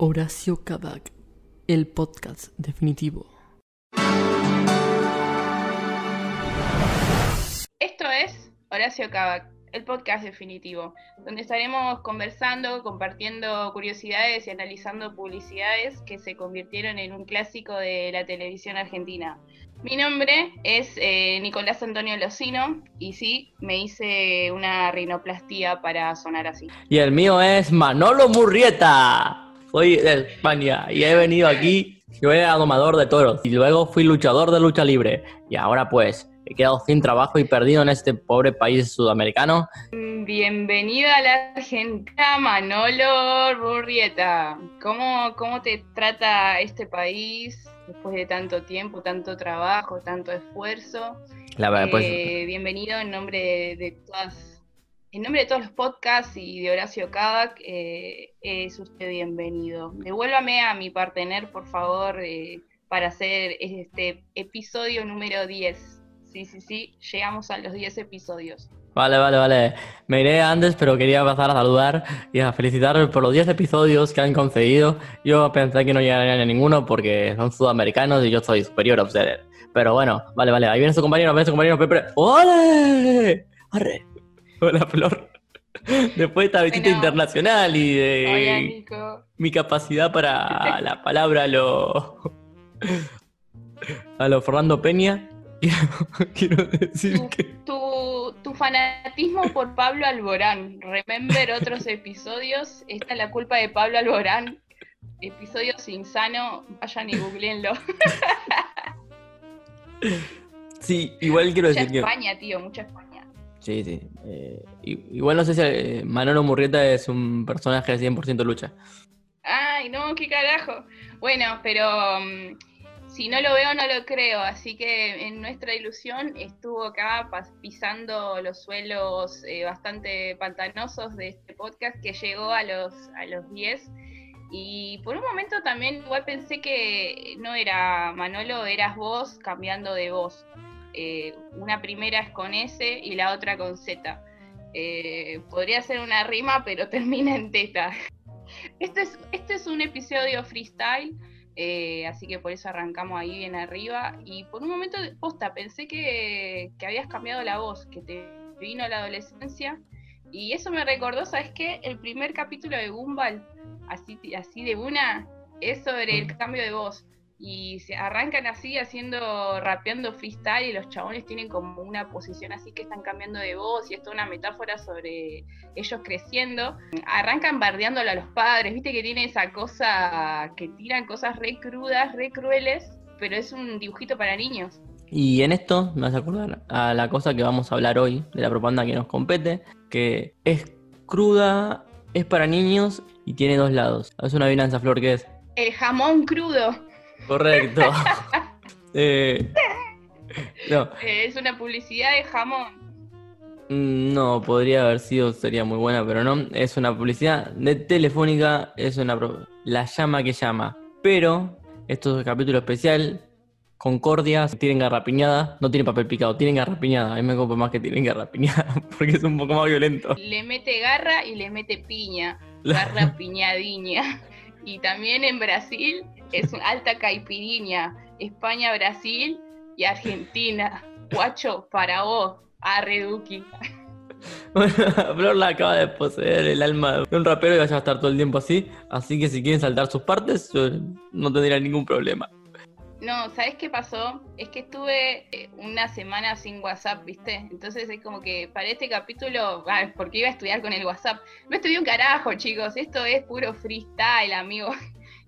Horacio Kavak, el podcast definitivo. Esto es Horacio Kavak, el podcast definitivo, donde estaremos conversando, compartiendo curiosidades y analizando publicidades que se convirtieron en un clásico de la televisión argentina. Mi nombre es eh, Nicolás Antonio Locino y sí, me hice una rinoplastía para sonar así. Y el mío es Manolo Murrieta. Soy de España y he venido aquí. Yo era domador de toros y luego fui luchador de lucha libre. Y ahora pues he quedado sin trabajo y perdido en este pobre país sudamericano. Bienvenido a la Argentina, Manolo Murrieta. ¿Cómo, ¿Cómo te trata este país después de tanto tiempo, tanto trabajo, tanto esfuerzo? La verdad, pues, Eh, bienvenido en nombre de, de todas en nombre de todos los podcasts y de Horacio Kavak, eh, es usted bienvenido. Devuélvame a mi partener, por favor, eh, para hacer este episodio número 10. Sí, sí, sí, llegamos a los 10 episodios. Vale, vale, vale. Me iré antes, pero quería pasar a saludar y a felicitar por los 10 episodios que han conseguido. Yo pensé que no llegarían a ninguno porque son sudamericanos y yo soy superior ustedes. Pero bueno, vale, vale. Ahí viene su compañero, viene su compañero Pepe. ¡Ole! ¡Arre! Hola, Flor. Después de esta visita Bueno. internacional y de Hola, mi capacidad para la palabra a lo. a lo Fernando Peña, quiero, quiero decir Tu, que. tu- tu fanatismo por Pablo Alborán. Remember otros episodios. Esta es la culpa de Pablo Alborán. Episodios insano. Vayan y googleenlo. Sí, igual quiero Mucha decir que. España, tío, mucha España. Sí, sí. eh, igual no sé si eh, Manolo Murrieta es un personaje de 100% lucha. Ay, no, qué carajo. Bueno, pero mm, si no lo veo, no lo creo. Así que en nuestra ilusión estuvo acá pisando los suelos eh, bastante pantanosos de este podcast que llegó a los, a los 10. Y por un momento también igual pensé que no era Manolo, eras vos cambiando de voz. Eh, una primera es con S y la otra con Z. Eh, podría ser una rima, pero termina en teta. Este es, un episodio freestyle, eh, así que por eso arrancamos ahí bien arriba. Y por un momento, posta, pensé que, que habías cambiado la voz, que te vino la adolescencia. Y eso me recordó, ¿sabes qué? El primer capítulo de Gumball, así, así de una, es sobre el cambio de voz. Y se arrancan así haciendo, rapeando freestyle y los chabones tienen como una posición así que están cambiando de voz y es toda una metáfora sobre ellos creciendo. Arrancan bardeándolo a los padres, viste que tiene esa cosa que tiran cosas re crudas, re crueles, pero es un dibujito para niños. Y en esto me hace acordar a la cosa que vamos a hablar hoy, de la propaganda que nos compete, que es cruda, es para niños y tiene dos lados. Es una adivinanza, Flor, ¿qué es? El jamón crudo Correcto. Eh, no, es una publicidad de jamón. mm, no, podría haber sido, sería muy buena, pero no. Es una publicidad de Telefónica, es una la llama que llama. Pero, esto es un capítulo especial. Concordia, tienen garrapiñada, no tienen papel picado, tienen garrapiñada. A mí me copa más que tienen garrapiñada, porque es un poco más violento. Le mete garra y le mete piña, garra piñadiña. Y también en Brasil es una alta caipiriña. España, Brasil y Argentina. Guacho, para vos, arre Duki. Bueno, Flor la acaba de poseer el alma de un rapero y vaya a estar todo el tiempo así. Así que si quieren saltar sus partes, yo no tendría ningún problema. No, ¿sabes qué pasó? Es que estuve eh, una semana sin WhatsApp, ¿viste? Entonces es como que para este capítulo, ah, porque iba a estudiar con el WhatsApp. No estudié un carajo, chicos. Esto es puro freestyle, amigo.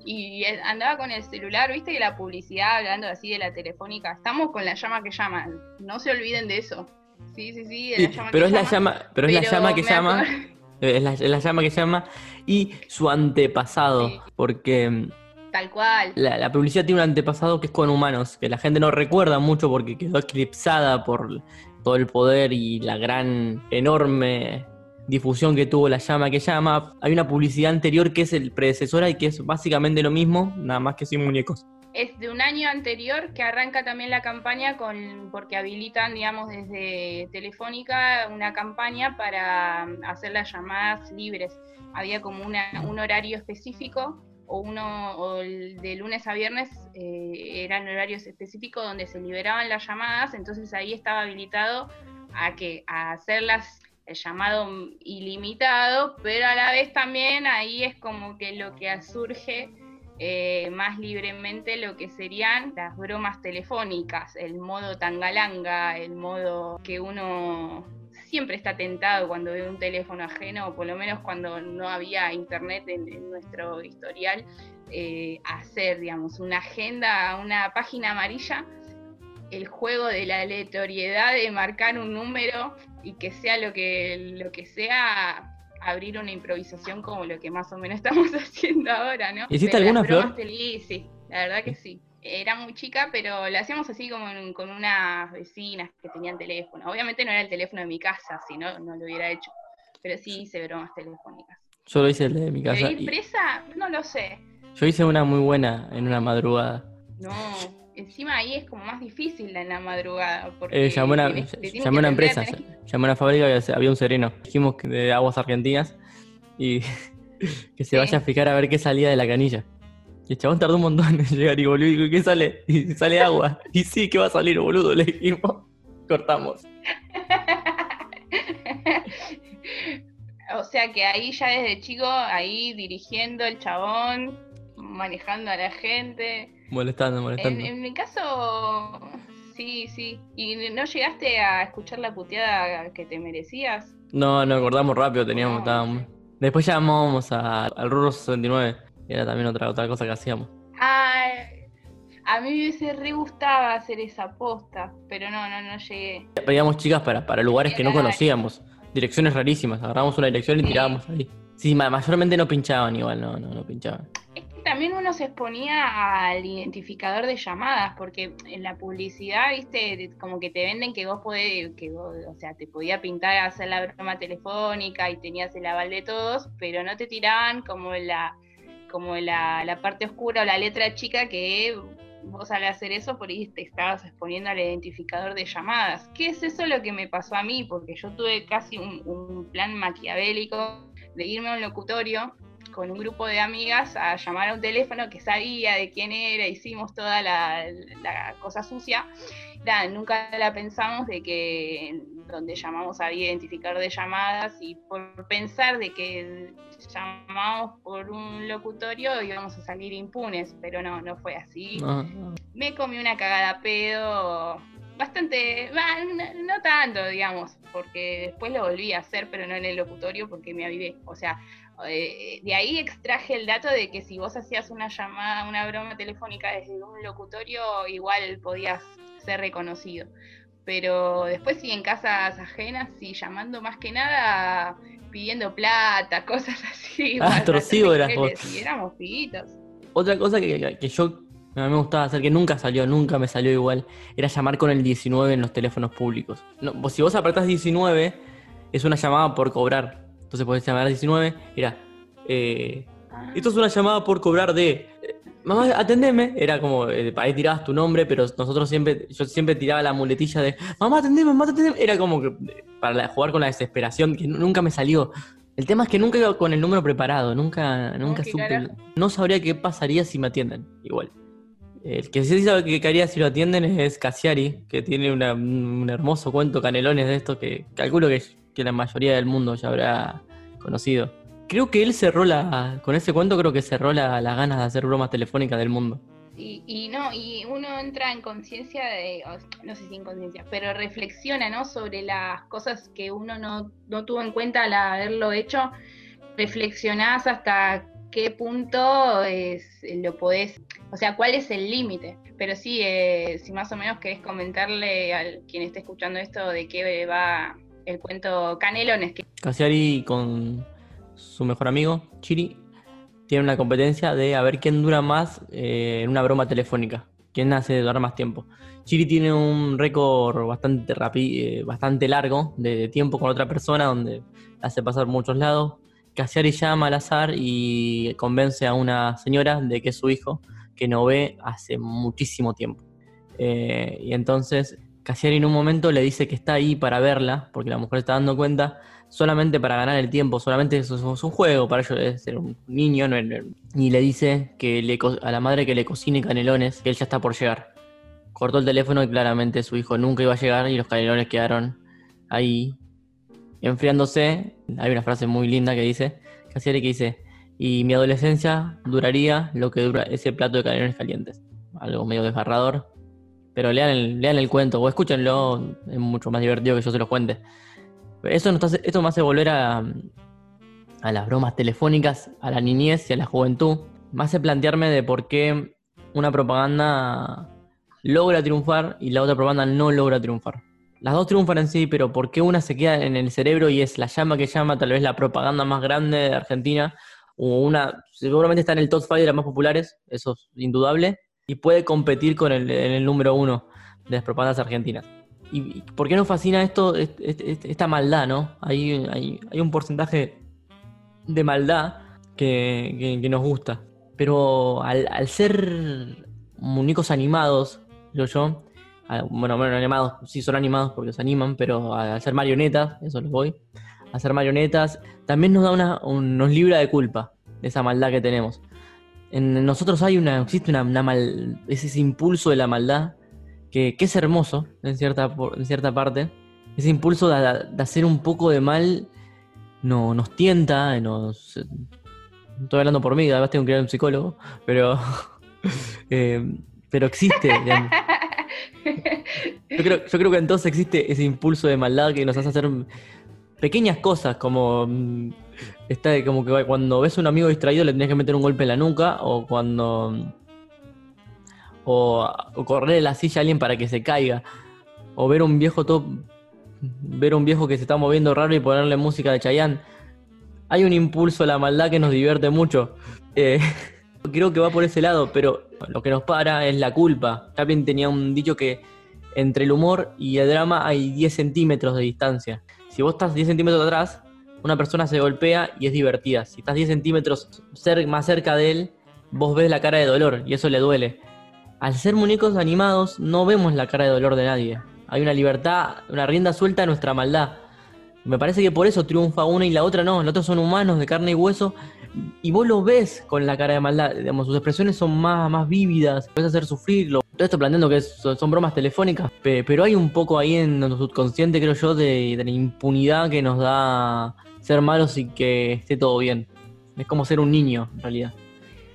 Y andaba con el celular, ¿viste? Y la publicidad hablando así de la telefónica. Estamos con la llama que llama. No se olviden de eso. Sí, sí, sí, de Sí, la llama pero que es la llama. llama, pero es la llama que llama, es la, es la llama que llama y su antepasado, Sí. porque mm, Tal cual. la, la publicidad tiene un antepasado que es con humanos, que la gente no recuerda mucho porque quedó eclipsada por todo el poder y la gran, enorme difusión que tuvo la llama que llama. Hay una publicidad anterior que es el predecesora y que es básicamente lo mismo, nada más que sin muñecos. Es de un año anterior que arranca también la campaña con porque habilitan, digamos, desde Telefónica una campaña para hacer las llamadas libres. Había como una- un horario específico o uno o de lunes a viernes eh, eran horarios específicos donde se liberaban las llamadas, entonces ahí estaba habilitado a que a hacerlas el llamado ilimitado, pero a la vez también ahí es como que lo que surge eh, más libremente lo que serían las bromas telefónicas, el modo tangalanga, el modo que uno siempre está tentado cuando ve un teléfono ajeno, o por lo menos cuando no había internet en, nuestro historial, eh, hacer, digamos, una agenda, una página amarilla, el juego de la aleatoriedad de marcar un número y que sea lo que, lo que sea, abrir una improvisación como lo que más o menos estamos haciendo ahora, ¿no? ¿Hiciste alguna, Flor? Sí, la verdad que sí era muy chica, pero la hacíamos así como con unas vecinas que tenían teléfono. Obviamente no era el teléfono de mi casa, si no, no lo hubiera hecho. Pero sí hice bromas telefónicas. Yo lo hice el de mi casa. ¿Ir presa? No lo sé. Yo hice una muy buena en una madrugada. No, encima ahí es como más difícil en la madrugada. Porque eh, llamé, una, llamé una empresa, llamé a una fábrica y había un sereno. Dijimos que de aguas argentinas y que se vaya a fijar a ver qué salía de la canilla. Y el chabón tardó un montón en llegar y volvió y ¿qué sale? Y sale agua. y sí, ¿qué va a salir, boludo? Le dijimos, cortamos. o sea que ahí ya desde chico, ahí dirigiendo el chabón, manejando a la gente. Molestando, molestando. En, mi caso, sí, sí. ¿Y no llegaste a escuchar la puteada que te merecías? No, no, acordamos rápido, teníamos, estábamos... Después llamamos al Ruro 69 era también otra, otra cosa que hacíamos. Ay, a mí me hubiese re gustado hacer esa posta, pero no, no, no llegué. Pedíamos chicas para, para lugares que no conocíamos, direcciones rarísimas, agarramos una dirección y tirábamos ahí. Sí, mayormente no pinchaban igual, no, no, no pinchaban. También uno se exponía al identificador de llamadas, porque en la publicidad, viste, como que te venden que vos podés, que vos, o sea, te podía pintar hacer la broma telefónica y tenías el aval de todos, pero no te tiraban como la como la, parte oscura o la letra chica que vos al hacer eso por ahí te estabas exponiendo al identificador de llamadas. ¿Qué es eso lo que me pasó a mí? Porque yo tuve casi un, plan maquiavélico de irme a un locutorio con un grupo de amigas a llamar a un teléfono que sabía de quién era, hicimos toda la, la cosa sucia. nunca la pensamos de que donde llamamos a identificar de llamadas y por pensar de que llamamos por un locutorio íbamos a salir impunes, pero no, no fue así. Ah. Me comí una cagada pedo bastante, no, tanto, digamos, porque después lo volví a hacer, pero no en el locutorio porque me avivé. O sea, eh, de ahí extraje el dato de que si vos hacías una llamada, una broma telefónica desde un locutorio, igual podías ser reconocido pero después sí en casas ajenas, sí llamando más que nada, pidiendo plata, cosas así. Ah, eras vos. éramos pibitos. Otra cosa que, que, yo a mí me gustaba hacer, que nunca salió, nunca me salió igual, era llamar con el 19 en los teléfonos públicos. No, si vos apretás 19, es una llamada por cobrar. Entonces podés llamar 19, era, eh, esto es una llamada por cobrar de mamá, atendeme. Era como, eh, ahí tirabas tu nombre, pero nosotros siempre, yo siempre tiraba la muletilla de, mamá, atendeme, mamá, atendeme. Era como que eh, para jugar con la desesperación, que nunca me salió. El tema es que nunca iba con el número preparado, nunca, nunca supe. No sabría qué pasaría si me atienden, igual. El que sí sabe qué haría si lo atienden es Cassiari, que tiene un hermoso cuento canelones de esto que calculo que, que la mayoría del mundo ya habrá conocido creo que él cerró la. Con ese cuento, creo que cerró las ganas de hacer bromas telefónicas del mundo. Y, no, y uno entra en conciencia de, no sé si en conciencia, pero reflexiona, ¿no? Sobre las cosas que uno no, tuvo en cuenta al haberlo hecho. Reflexionás hasta qué punto es, lo podés, o sea, cuál es el límite. Pero sí, eh, si más o menos querés comentarle a quien esté escuchando esto de qué va el cuento Canelones. Que... Casiari con su mejor amigo, Chiri, tiene una competencia de a ver quién dura más eh, en una broma telefónica, quién hace durar más tiempo. Chiri tiene un récord bastante, eh, bastante largo de, tiempo con otra persona donde hace pasar muchos lados. Casiari llama al azar y convence a una señora de que es su hijo, que no ve hace muchísimo tiempo. Eh, y entonces Casiari en un momento le dice que está ahí para verla, porque la mujer está dando cuenta solamente para ganar el tiempo, solamente es, es un juego, para ellos es ser un niño, y le dice que le, a la madre que le cocine canelones, que él ya está por llegar. Cortó el teléfono y claramente su hijo nunca iba a llegar y los canelones quedaron ahí enfriándose. Hay una frase muy linda que dice, Casieri que dice, y mi adolescencia duraría lo que dura ese plato de canelones calientes. Algo medio desgarrador. Pero lean el, lean el cuento o escúchenlo, es mucho más divertido que yo se los cuente. Eso esto me hace volver a, a las bromas telefónicas, a la niñez y a la juventud. Me hace plantearme de por qué una propaganda logra triunfar y la otra propaganda no logra triunfar. Las dos triunfan en sí, pero ¿por qué una se queda en el cerebro y es la llama que llama tal vez la propaganda más grande de Argentina? O una, seguramente está en el top 5 de las más populares, eso es indudable, y puede competir con el, número uno de las propagandas argentinas. ¿Y por qué nos fascina esto, est- est- est- esta maldad, no? Hay, un porcentaje de maldad que, que- que nos gusta. Pero al, al ser muñecos animados, yo, a- bueno, bueno, animados, sí son animados porque se animan, pero al ser marionetas, eso les voy, a ser marionetas, también nos da una, un- nos libra de culpa de esa maldad que tenemos. En nosotros hay una, existe una, una mal, es ese impulso de la maldad que, que es hermoso en cierta, en cierta parte. Ese impulso de, de hacer un poco de mal no, nos tienta, nos... Estoy hablando por mí, además tengo que ir a un psicólogo, pero... eh, pero existe. Yo creo, yo creo que entonces existe ese impulso de maldad que nos hace hacer pequeñas cosas, como mm, está como que cuando ves a un amigo distraído le tenés que meter un golpe en la nuca, o cuando o, o correr la silla a alguien para que se caiga, o ver un viejo todo ver un viejo que se está moviendo raro y ponerle música de Chayanne. Hay un impulso a la maldad que nos divierte mucho. Eh, creo que va por ese lado, pero lo que nos para es la culpa. Chaplin tenía un dicho que entre el humor y el drama hay 10 centímetros de distancia. Si vos estás 10 centímetros atrás, una persona se golpea y es divertida. Si estás 10 centímetros más cerca de él, vos ves la cara de dolor y eso le duele. Al ser muñecos animados, no vemos la cara de dolor de nadie. Hay una libertad, una rienda suelta a nuestra maldad. Me parece que por eso triunfa una y la otra no. Los otros son humanos de carne y hueso. Y vos lo ves con la cara de maldad. Digamos, sus expresiones son más, más vívidas. Puedes hacer sufrirlo. Todo esto planteando que son, bromas telefónicas. pe- Pero hay un poco ahí en nuestro subconsciente, creo yo, de, de la impunidad que nos da ser malos y que esté todo bien. Es como ser un niño, en realidad.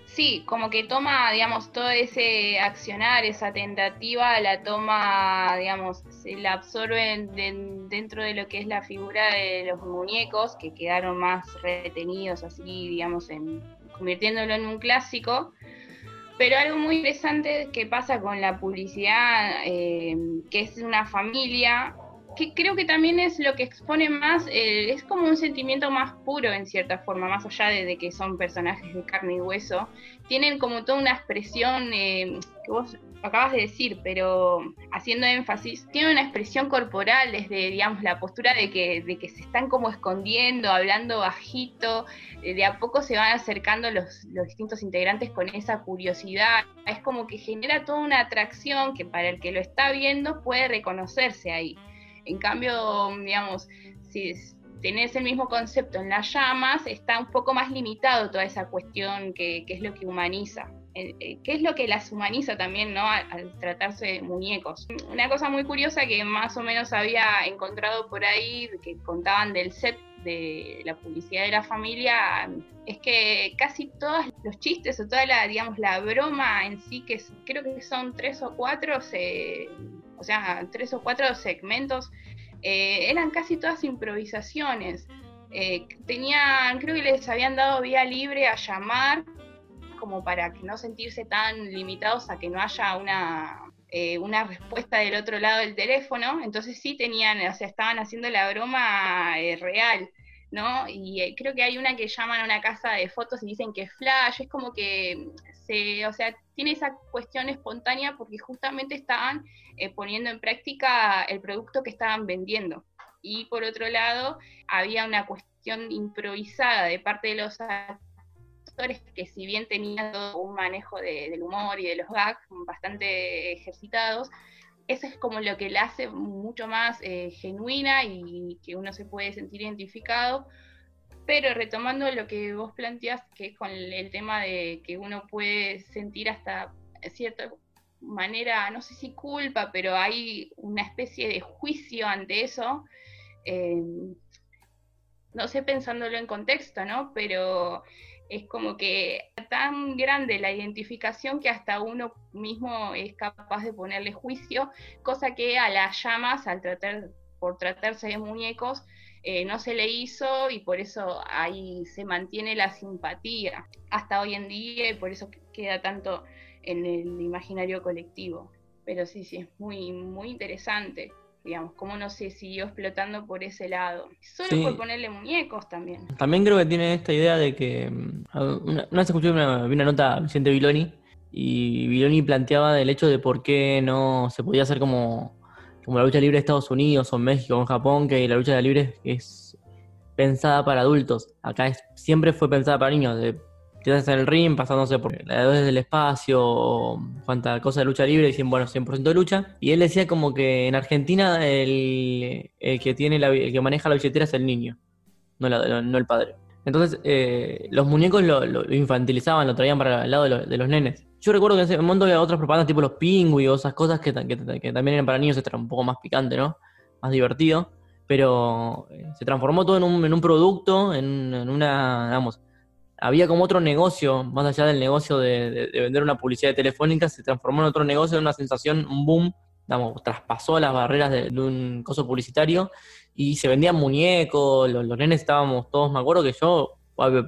Sí, como que toma, digamos, todo ese accionar, esa tentativa, la toma, digamos, se la absorbe de- dentro de lo que es la figura de los muñecos, que quedaron más retenidos así, digamos, en, convirtiéndolo en un clásico. Pero algo muy interesante que pasa con la publicidad, eh, que es una familia, que creo que también es lo que expone más, eh, es como un sentimiento más puro en cierta forma, más allá de, de que son personajes de carne y hueso, tienen como toda una expresión eh, que vos acabas de decir, pero haciendo énfasis, tienen una expresión corporal desde, digamos, la postura de que, se están como escondiendo, hablando bajito, de a poco se van acercando los, distintos integrantes con esa curiosidad, es como que genera toda una atracción que para el que lo está viendo puede reconocerse ahí. En cambio, digamos, si tenés el mismo concepto en las llamas, está un poco más limitado toda esa cuestión que es lo que humaniza. Eh, eh, ¿Qué es lo que las humaniza también, no? Al, al tratarse de muñecos. Una cosa muy curiosa que más o menos había encontrado por ahí, que contaban del set de la publicidad de la familia, es que casi todos los chistes o toda la, digamos, la broma en sí, que creo que son tres o cuatro, se, o sea, tres o cuatro segmentos, eh, eran casi todas improvisaciones. Eh, tenían, creo que les habían dado vía libre a llamar, como para que no sentirse tan limitados a que no haya una, eh, una respuesta del otro lado del teléfono. Entonces sí tenían, o sea, estaban haciendo la broma eh, real. ¿no? Y eh, creo que hay una que llaman a una casa de fotos y dicen que es flash, es como que se, o sea, tiene esa cuestión espontánea porque justamente estaban poniendo en práctica el producto que estaban vendiendo. Y por otro lado, había una cuestión improvisada de parte de los que si bien tenían todo un manejo de- del humor y de los gags bastante ejercitados, eso es como lo que la hace mucho más eh, genuina y que uno se puede sentir identificado. Pero retomando lo que vos planteás, que es con el, tema de que uno puede sentir hasta cierta manera, no sé si culpa, pero hay una especie de juicio ante eso. Eh, no sé pensándolo en contexto, ¿no? Pero es como que tan grande la identificación que hasta uno mismo es capaz de ponerle juicio, cosa que a las llamas, al tratar, por tratarse de muñecos, eh, no se le hizo y por eso ahí se mantiene la simpatía hasta hoy en día y por eso queda tanto en el imaginario colectivo. Pero sí, sí, es muy, muy interesante digamos, cómo no se siguió explotando por ese lado. Solo por ponerle muñecos también. También creo que tiene esta idea de que, mm, una, vez escuché una, una nota Vicente Viloni, y Viloni planteaba el hecho de por qué no se podía hacer como, como la lucha libre de Estados Unidos o en México o en Japón, que la lucha libre es pensada para adultos. Acá es, siempre fue pensada para niños, de en el ring, pasándose por la edad del espacio, cuánta cosa de lucha libre, dicen, bueno, 100% de lucha. Y él decía como que en Argentina el, que tiene el que maneja la billetera es el niño, no, no el padre. Entonces, eh, los muñecos lo, infantilizaban, lo traían para el lado de, los nenes. Yo recuerdo que en ese momento había otras propagandas tipo los pingüis o esas cosas que, también eran para niños, era un poco más picante, ¿no? Más divertido. Pero eh, se transformó todo en un, en un producto, en, en una, digamos, había como otro negocio, más allá del negocio de, vender una publicidad telefónica, se transformó en otro negocio, en una sensación, un boom, digamos, traspasó las barreras de, un coso publicitario y se vendían muñecos, los, nenes estábamos todos, me acuerdo que yo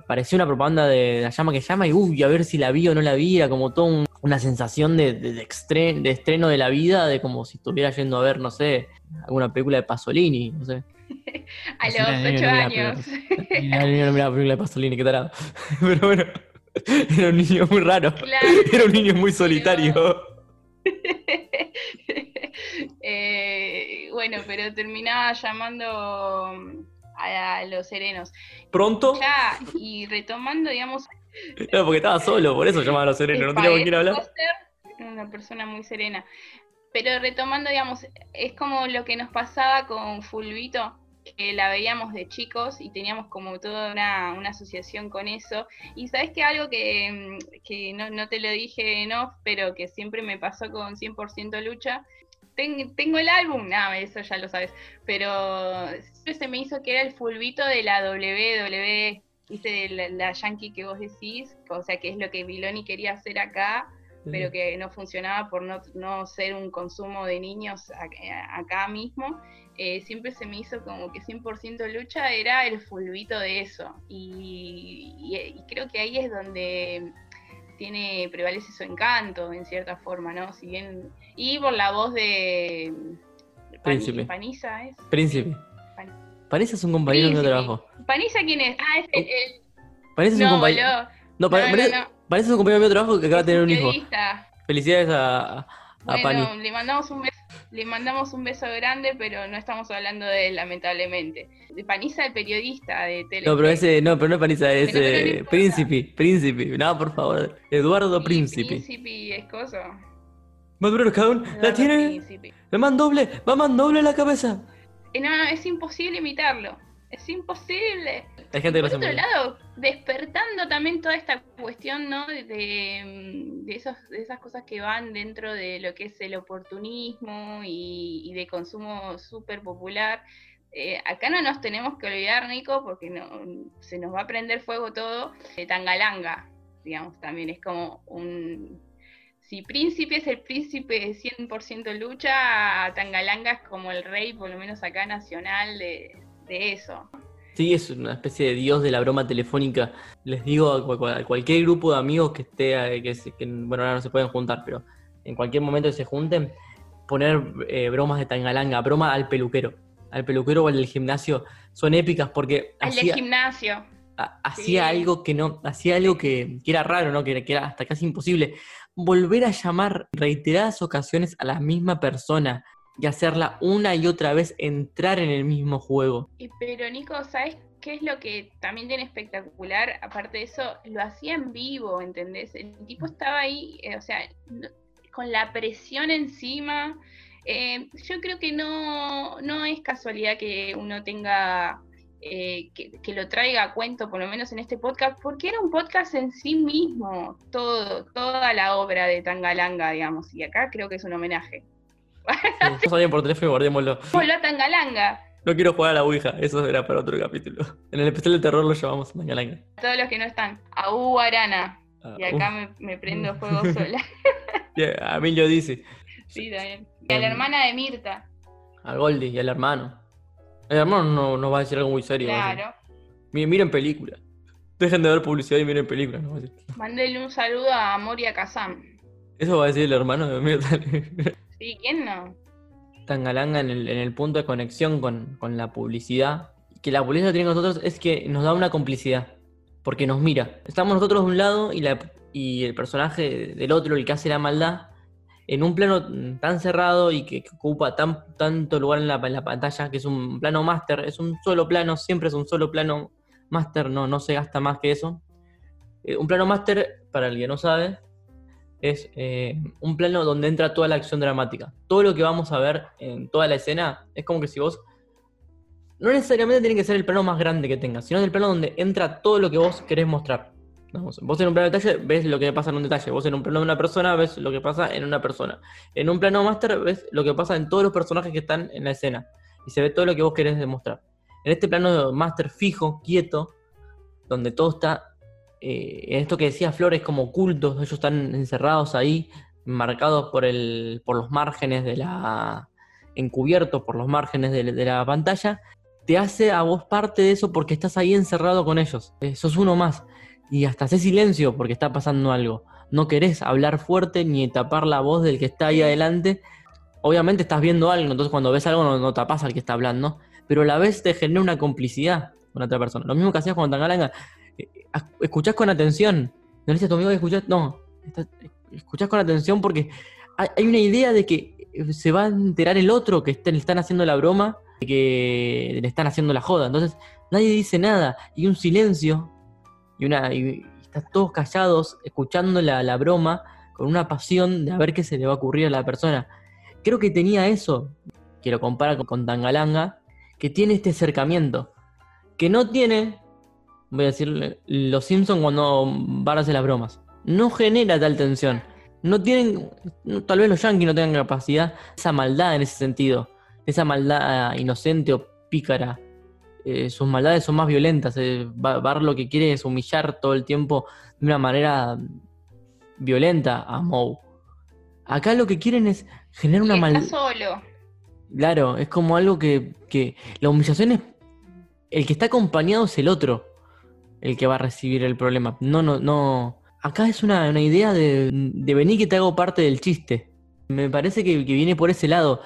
parecía una propaganda de la llama que llama y uy, a ver si la vi o no la vi, era como toda una sensación de, de, estreno de la vida, de como si estuviera yendo a ver, no sé, alguna película de Pasolini, no sé. a los ocho años. El niño no miraba película de Pasolini, qué tarado. Pero bueno, era un niño muy raro. Era un niño muy solitario. Eh, bueno, pero terminaba llamando a, los serenos. ¿Pronto? Ya, y retomando, digamos. No, porque estaba solo, por eso llamaba a los serenos, no tenía con quién hablar. Una persona muy serena. Pero retomando, digamos, es como lo que nos pasaba con Fulvito, que la veíamos de chicos y teníamos como toda una, asociación con eso. Y sabes que algo que, mm, no, te lo dije en off, pero que siempre me pasó con 100% lucha, tengo el álbum, no, eso ya lo sabes, pero se me hizo que era el fulvito de la WWE, ¿viste? La, la Yankee que vos decís, o sea, que es lo que Viloni quería hacer acá pero que no funcionaba por no, ser un consumo de niños acá mismo, eh, siempre se me hizo como que 100% lucha era el fulbito de eso. Y, creo que ahí es donde tiene prevalece su encanto en cierta forma, ¿no? Si bien y por la voz de Príncipe. Paniza es. Príncipe. Paniza es un compañero de trabajo. ¿Paniza quién es? Ah, es el. Paniza es un compañero. No, no, no, Parece un compañero de trabajo que acaba de tener un hijo. Felicidades a, a Pani. Le mandamos un beso. Le mandamos un beso grande, pero no estamos hablando de él, lamentablemente. De Paniza, el periodista de tele. No, pero ese, no, pero no es Paniza, es eh, Príncipe, Príncipe. No, por favor. Eduardo Príncipe. Príncipe es cosa. Más cada uno. ¿La tiene? Le man doble, va man doble la cabeza. Eh, no, no, es imposible imitarlo. Es imposible. Hay gente Por otro lado, despertando también toda esta cuestión, ¿no? De, de, esos, de esas cosas que van dentro de lo que es el oportunismo y, de consumo súper popular. Eh, acá no nos tenemos que olvidar, Nico, porque no, se nos va a prender fuego todo. De Tangalanga, digamos, también es como un. Si Príncipe es el príncipe de 100% lucha, Tangalanga es como el rey, por lo menos acá nacional, de eso. Sí, es una especie de dios de la broma telefónica. Les digo a, cualquier grupo de amigos que esté, que, bueno, ahora no se pueden juntar, pero en cualquier momento que se junten, poner eh, bromas de tangalanga, broma al peluquero. Al peluquero o al del gimnasio son épicas porque... Al del gimnasio. hacía algo que no, hacía algo que, era raro, ¿no? Que, que, era hasta casi imposible. Volver a llamar reiteradas ocasiones a la misma persona y hacerla una y otra vez entrar en el mismo juego. Y pero Nico, ¿sabes qué es lo que también tiene espectacular? Aparte de eso, lo hacía en vivo, ¿entendés? El tipo estaba ahí, eh, o sea, con la presión encima, Eh, yo creo que no, no es casualidad que uno tenga eh, que, lo traiga a cuento, por lo menos en este podcast, porque era un podcast en sí mismo, todo, toda la obra de Tangalanga, digamos, y acá creo que es un homenaje. Sí, alguien por teléfono y guardémoslo. a Tangalanga. No quiero jugar a la Ouija, eso era para otro capítulo. En el especial de terror lo llamamos Tangalanga. Todos los que no están, a U Arana. Ah, y acá me, prendo fuego sola. a mí lo dice. Sí, también. Y a la hermana de Mirta. A Goldie y al hermano. El hermano no, va a decir algo muy serio. Claro. Miren películas. Dejen de ver publicidad y miren películas. ¿no? Mándele un saludo a Moria Kazam. Eso va a decir el hermano de Mirta. sí, ¿quién no? Tangalanga en el, en el punto de conexión con, la publicidad. Que la publicidad tiene con nosotros es que nos da una complicidad. Porque nos mira. Estamos nosotros de un lado y, la, y el personaje del otro, el que hace la maldad, en un plano tan cerrado y que, ocupa tan, tanto lugar en la, pantalla, que es un plano máster, es un solo plano, siempre es un solo plano máster, no, no se gasta más que eso. Eh, un plano máster, para el que no sabe, es eh, un plano donde entra toda la acción dramática. Todo lo que vamos a ver en toda la escena es como que si vos... No necesariamente tiene que ser el plano más grande que tengas, sino el plano donde entra todo lo que vos querés mostrar vos en un plano de detalle ves lo que pasa en un detalle, vos en un plano de una persona ves lo que pasa en una persona. En un plano máster ves lo que pasa en todos los personajes que están en la escena y se ve todo lo que vos querés demostrar. En este plano máster fijo, quieto, donde todo está, eh, esto que decía Flores, como ocultos, ellos están encerrados ahí, marcados por, el, por los márgenes de la... encubiertos por los márgenes de, la pantalla, te hace a vos parte de eso porque estás ahí encerrado con ellos. Eh, sos uno más y hasta hace silencio porque está pasando algo. No querés hablar fuerte ni tapar la voz del que está ahí adelante. Obviamente estás viendo algo, entonces cuando ves algo no, tapas al que está hablando, pero a la vez te genera una complicidad con otra persona. Lo mismo que hacías cuando Tangalanga. Eh, escuchás con atención. No le a tu amigo que escuchás, no. escuchás con atención porque hay, una idea de que se va a enterar el otro que le están haciendo la broma, que le están haciendo la joda. Entonces nadie dice nada y un silencio y, una, y, están todos callados escuchando la, broma con una pasión de ver qué se le va a ocurrir a la persona. Creo que tenía eso, que lo compara con, Tangalanga, que tiene este acercamiento, que no tiene, voy a decirle, los Simpsons cuando van a hacer las bromas. No genera tal tensión. No tienen, tal vez los Yankees no tengan capacidad, esa maldad en ese sentido, esa maldad inocente o pícara eh, sus maldades son más violentas. Eh, Bar lo que quiere es humillar todo el tiempo de una manera violenta a Moe. Acá lo que quieren es generar una maldad. solo. Claro, es como algo que, que, La humillación es. El que está acompañado es el otro. El que va a recibir el problema. No, no, no. Acá es una, idea de, de, venir que te hago parte del chiste. Me parece que, que viene por ese lado.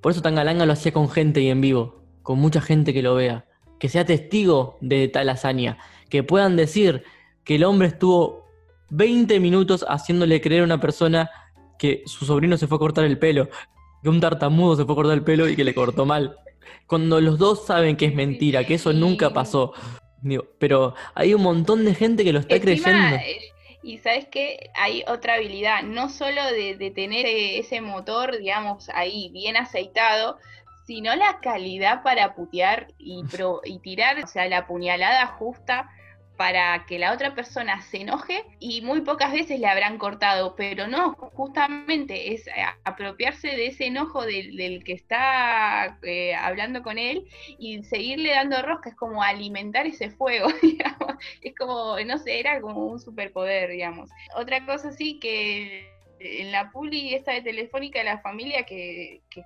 Por eso Tangalanga lo hacía con gente y en vivo. Con mucha gente que lo vea que sea testigo de tal hazaña, que puedan decir que el hombre estuvo 20 minutos haciéndole creer a una persona que su sobrino se fue a cortar el pelo, que un tartamudo se fue a cortar el pelo y que le cortó mal. Cuando los dos saben que es mentira, que eso nunca pasó. Pero hay un montón de gente que lo está creyendo. Eh, y sabes que hay otra habilidad, no solo de, de tener ese motor, digamos, ahí bien aceitado, sino la calidad para putear y, y tirar, o sea, la puñalada justa para que la otra persona se enoje y muy pocas veces le habrán cortado, pero no, justamente es apropiarse de ese enojo del, que está eh, hablando con él y seguirle dando rosca, es como alimentar ese fuego, digamos, es como, no sé, era como un superpoder, digamos. Otra cosa sí que en la puli esta de Telefónica la familia que, que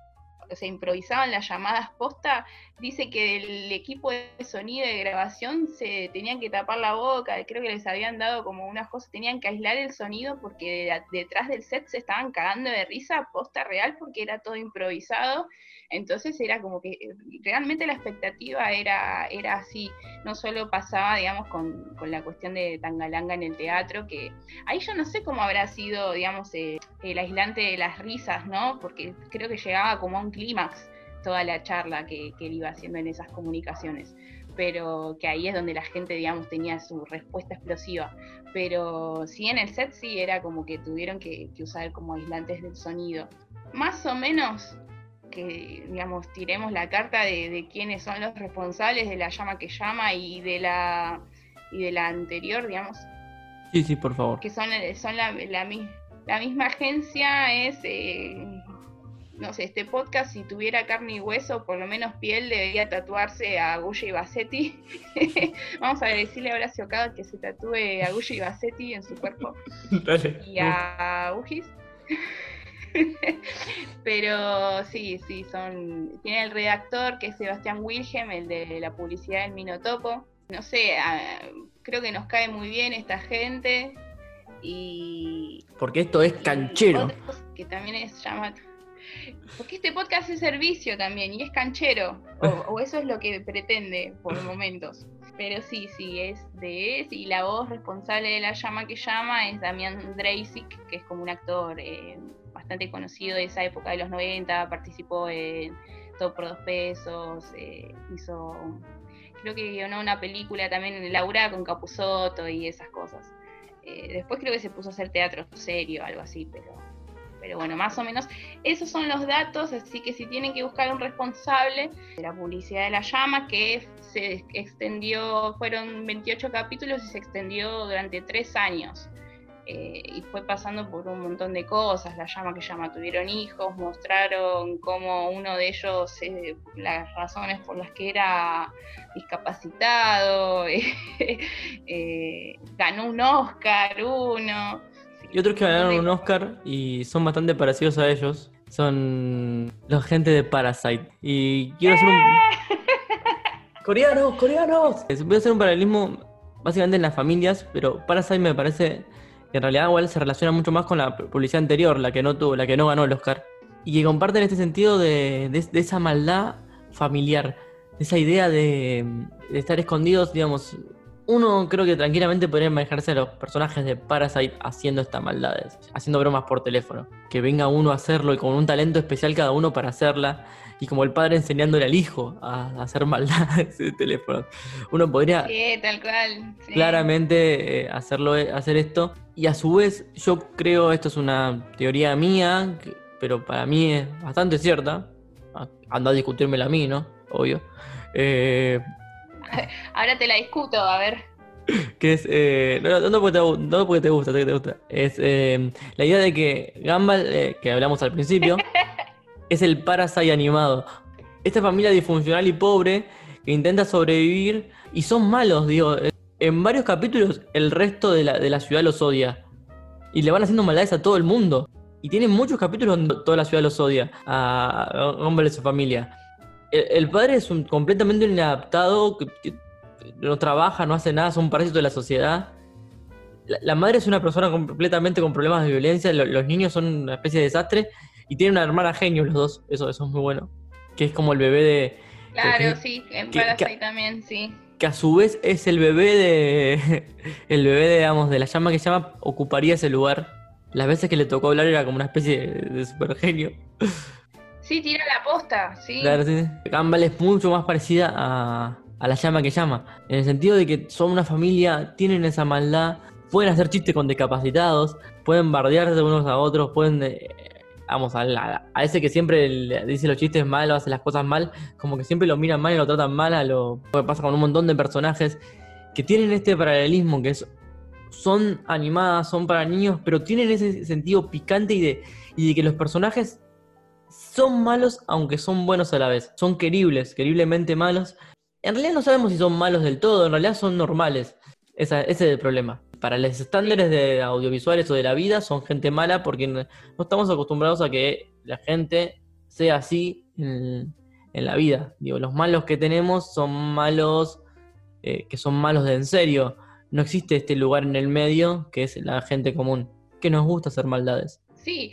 se improvisaban las llamadas posta, dice que el equipo de sonido y de grabación se tenían que tapar la boca, creo que les habían dado como unas cosas, tenían que aislar el sonido porque detrás del set se estaban cagando de risa, posta real, porque era todo improvisado entonces era como que eh, realmente la expectativa era, era así, no solo pasaba, digamos, con, la cuestión de Tangalanga en el teatro, que ahí yo no sé cómo habrá sido, digamos, eh, el aislante de las risas, ¿no? Porque creo que llegaba como a un clímax toda la charla que, él iba haciendo en esas comunicaciones pero que ahí es donde la gente, digamos, tenía su respuesta explosiva. Pero sí en el set sí era como que tuvieron que, que usar como aislantes del sonido. Más o menos que, digamos, tiremos la carta de, quiénes son los responsables de la llama que llama y de la, y de la anterior, digamos. Sí, sí, por favor. Que son, son la, la, la misma agencia, es eh, no sé, este podcast, si tuviera carne y hueso, por lo menos piel, debería tatuarse a Gucci y Bassetti. Vamos a decirle a Horacio Cado que se tatúe a Gucci y Bassetti en su cuerpo. Y a Ujis. Pero sí, sí, son. Tiene el redactor que es Sebastián Wilhelm, el de la publicidad del Minotopo. No sé, creo que nos cae muy bien esta gente. Y. Porque esto es canchero. Que también es llamativo porque este podcast es servicio también y es canchero, o, eso es lo que pretende por momentos. Pero sí, sí, es de es, y la voz responsable de la llama que llama es Damián Dreisig, que es como un actor eh, bastante conocido de esa época de los 90, participó en Todo por dos pesos, eh, hizo, creo que guionó una película también, Laura con Capuzoto y esas cosas. Eh, después creo que se puso a hacer teatro serio, algo así, pero pero bueno, más o menos esos son los datos, así que si tienen que buscar un responsable de la publicidad de la llama, que se extendió, fueron 28 capítulos y se extendió durante tres años. Eh, y fue pasando por un montón de cosas, la llama que llama tuvieron hijos, mostraron cómo uno de ellos, eh, las razones por las que era discapacitado, eh, ganó un Oscar uno, y otros que ganaron un Oscar y son bastante parecidos a ellos son los gente de Parasite. Y quiero hacer un. ¡Coreanos! ¡Coreanos! Voy a hacer un paralelismo básicamente en las familias, pero Parasite me parece que en realidad igual se relaciona mucho más con la publicidad anterior, la que no tuvo, la que no ganó el Oscar. Y que comparten este sentido de, de, esa maldad familiar, de esa idea de, de estar escondidos, digamos, uno creo que tranquilamente podría manejarse a los personajes de Parasite haciendo estas maldades, haciendo bromas por teléfono. Que venga uno a hacerlo y con un talento especial cada uno para hacerla. Y como el padre enseñándole al hijo a, hacer maldades de teléfono. Uno podría sí, tal cual. claramente eh, hacerlo, eh, hacer esto. Y a su vez, yo creo, esto es una teoría mía, pero para mí es bastante cierta. Anda a discutírmela a mí, ¿no? Obvio. Eh, Ahora te la discuto, a ver. Que es. Eh, no, porque te, gusta, te gusta. Es eh, la idea de que Gumball, eh, que hablamos al principio, es el Parasite animado. Esta familia disfuncional y pobre que intenta sobrevivir y son malos, digo. En varios capítulos, el resto de la, de la ciudad los odia. Y le van haciendo maldades a todo el mundo. Y tienen muchos capítulos donde toda la ciudad los odia. A Gumball y su familia el, padre es un completamente inadaptado, que, no trabaja, no hace nada, es un parásito de la sociedad. La, madre es una persona completamente con problemas de violencia, los niños son una especie de desastre y tienen una hermana genio los dos, eso, eso es muy bueno. Que es como el bebé de... Claro, sí, en Parasite también, sí. Que a su vez es el bebé de... el bebé, digamos, de la llama que llama, ocuparía ese lugar. Las veces que le tocó hablar era como una especie de, de super genio. Sí, tira la posta, sí. Claro, sí. Gumball es mucho más parecida a, la llama que llama. En el sentido de que son una familia, tienen esa maldad, pueden hacer chistes con discapacitados, pueden bardearse unos a otros, pueden. Eh, vamos, a, a, ese que siempre le dice los chistes mal o hace las cosas mal, como que siempre lo miran mal y lo tratan mal, a lo que pasa con un montón de personajes que tienen este paralelismo que es son animadas, son para niños, pero tienen ese sentido picante y de, y de que los personajes son malos aunque son buenos a la vez. Son queribles, queriblemente malos. En realidad no sabemos si son malos del todo, en realidad son normales. ese es el problema. Para los estándares de audiovisuales o de la vida son gente mala porque no, estamos acostumbrados a que la gente sea así en, la vida. Digo, los malos que tenemos son malos eh, que son malos de en serio. No existe este lugar en el medio que es la gente común, que nos gusta hacer maldades. Sí,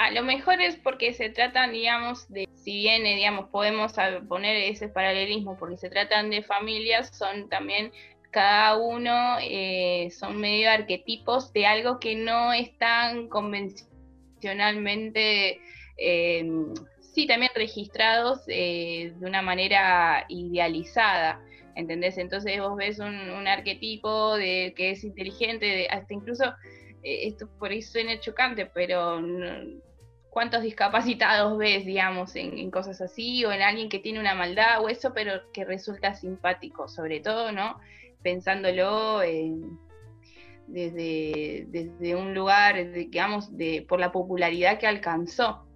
a lo mejor es porque se tratan, digamos, de, si bien, eh, digamos, podemos poner ese paralelismo, porque se tratan de familias, son también cada uno eh, son medio arquetipos de algo que no es tan convencionalmente, eh, sí, también registrados de una manera idealizada. ¿Entendés? Entonces vos ves un, un arquetipo de que es inteligente, hasta incluso esto por ahí suena chocante, pero cuántos discapacitados ves, digamos, en, cosas así, o en alguien que tiene una maldad o eso, pero que resulta simpático, sobre todo, ¿no? Pensándolo desde, desde un lugar, digamos, de, por la popularidad que alcanzó.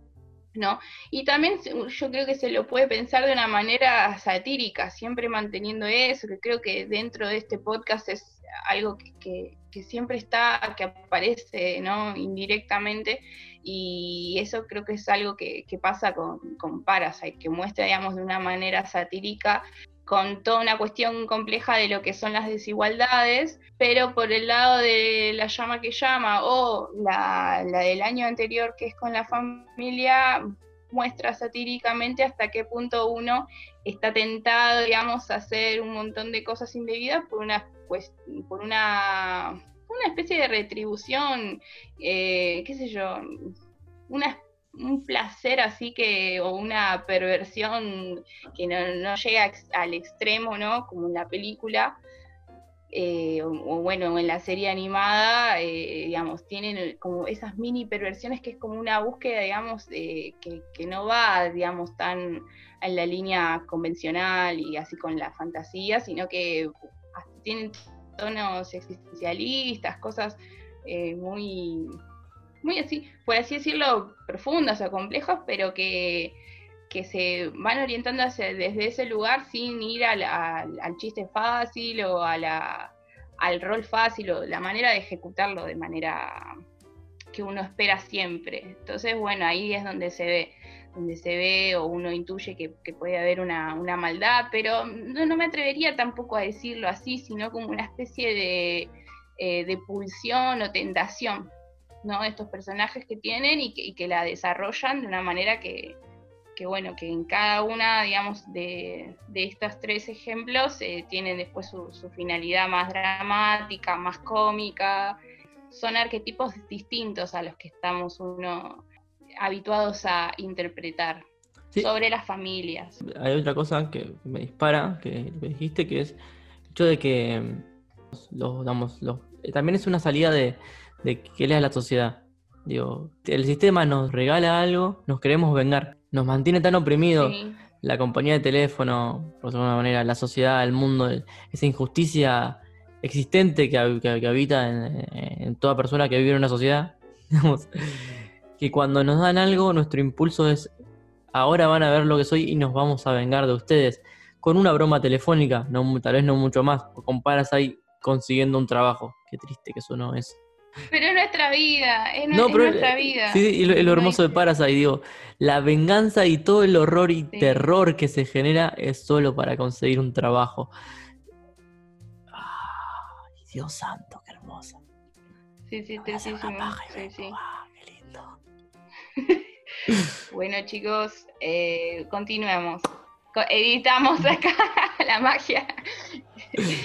¿no? Y también yo creo que se lo puede pensar de una manera satírica, siempre manteniendo eso, que creo que dentro de este podcast es algo que, siempre está, que aparece, ¿no? Indirectamente, y eso creo que es algo que, pasa con, con Parasite, que muestra, digamos, de una manera satírica con toda una cuestión compleja de lo que son las desigualdades, pero por el lado de la llama que llama o la, del año anterior que es con la familia, muestra satíricamente hasta qué punto uno está tentado, digamos, a hacer un montón de cosas indebidas por una, pues, por una una especie de retribución, eh, qué sé yo, un placer así que, o una perversión que no, llega al extremo, ¿no? Como en la película, eh, o, bueno, en la serie animada, eh, digamos, tienen como esas mini perversiones que es como una búsqueda, digamos, que, que, no va, digamos, tan en la línea convencional y así con la fantasía, sino que tienen tonos existencialistas, cosas eh, muy, muy así, por así decirlo, profundas o complejas, pero que, se van orientando desde ese lugar sin ir al, al, chiste fácil o a la, al rol fácil o la manera de ejecutarlo de manera que uno espera siempre. Entonces, bueno, ahí es donde se ve donde se ve o uno intuye que, puede haber una, maldad, pero no, me atrevería tampoco a decirlo así, sino como una especie de, eh, pulsión o tentación, ¿no? Estos personajes que tienen y que, la desarrollan de una manera que, bueno, que en cada una, digamos, de, estos tres ejemplos eh, tienen después su, su finalidad más dramática, más cómica, son arquetipos distintos a los que estamos uno habituados a interpretar sobre las familias. Hay otra cosa que me dispara, que dijiste, que es el hecho de que los, los, eh, también es una salida de, de qué es la sociedad. Digo, el sistema nos regala algo, nos queremos vengar, nos mantiene tan oprimidos. La compañía de teléfono, por alguna manera, la sociedad, el mundo, esa injusticia existente que, habita en, en, toda persona que vive en una sociedad. Digamos, que cuando nos dan algo, nuestro impulso es, ahora van a ver lo que soy y nos vamos a vengar de ustedes. Con una broma telefónica, no, tal vez no mucho más, comparas ahí consiguiendo un trabajo. Qué triste que eso no es. Pero es nuestra vida, es, nuestra vida. Sí, y lo, hermoso de Parasite, digo, la venganza y todo el horror y terror que se genera es solo para conseguir un trabajo. Ay, Dios santo, qué hermosa. Sí, sí, sí, sí, sí. bueno, chicos, eh, continuemos. Editamos acá la magia.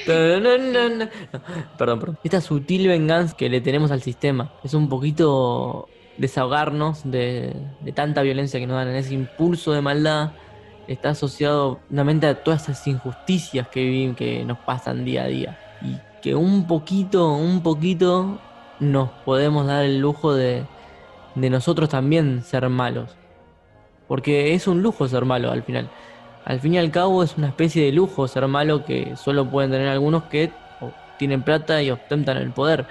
perdón, perdón. Esta sutil venganza que le tenemos al sistema es un poquito desahogarnos de, tanta violencia que nos dan en ese impulso de maldad. Está asociado nuevamente a todas esas injusticias que que nos pasan día a día. Y que un poquito, un poquito nos podemos dar el lujo de, de nosotros también ser malos. Porque es un lujo ser malo al final. Al fin y al cabo es una especie de lujo ser malo que solo pueden tener algunos que tienen plata y ostentan el poder.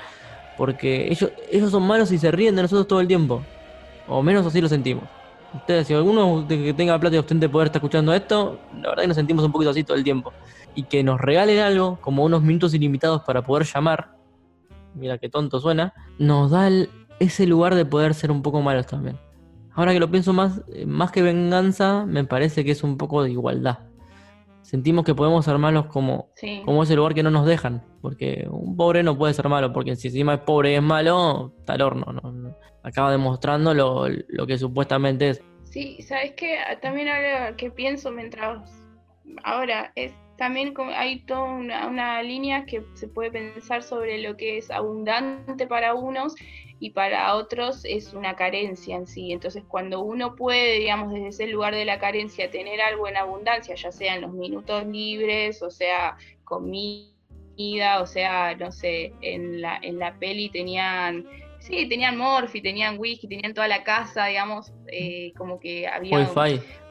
Porque ellos, ellos son malos y se ríen de nosotros todo el tiempo. O menos así lo sentimos. Ustedes, si alguno que tenga plata y ostente poder está escuchando esto, la verdad que nos sentimos un poquito así todo el tiempo. Y que nos regalen algo, como unos minutos ilimitados para poder llamar, mira qué tonto suena, nos da el, ese lugar de poder ser un poco malos también. Ahora que lo pienso más, eh, más que venganza, me parece que es un poco de igualdad. Sentimos que podemos ser malos como, como ese lugar que no nos dejan. Porque un pobre no puede ser malo, porque si encima es pobre y es malo, está al horno. ¿no? Acaba demostrando lo, lo que supuestamente es. Sí, ¿sabes qué? También ahora que pienso mientras... Ahora, es también hay toda una, una, línea que se puede pensar sobre lo que es abundante para unos y para otros es una carencia en sí. Entonces, cuando uno puede, digamos, desde ese lugar de la carencia tener algo en abundancia, ya sea en los minutos libres, o sea, comida, o sea, no sé, en la, en la peli tenían Sí, tenían morfi, tenían whisky, tenían toda la casa, digamos, eh, como que había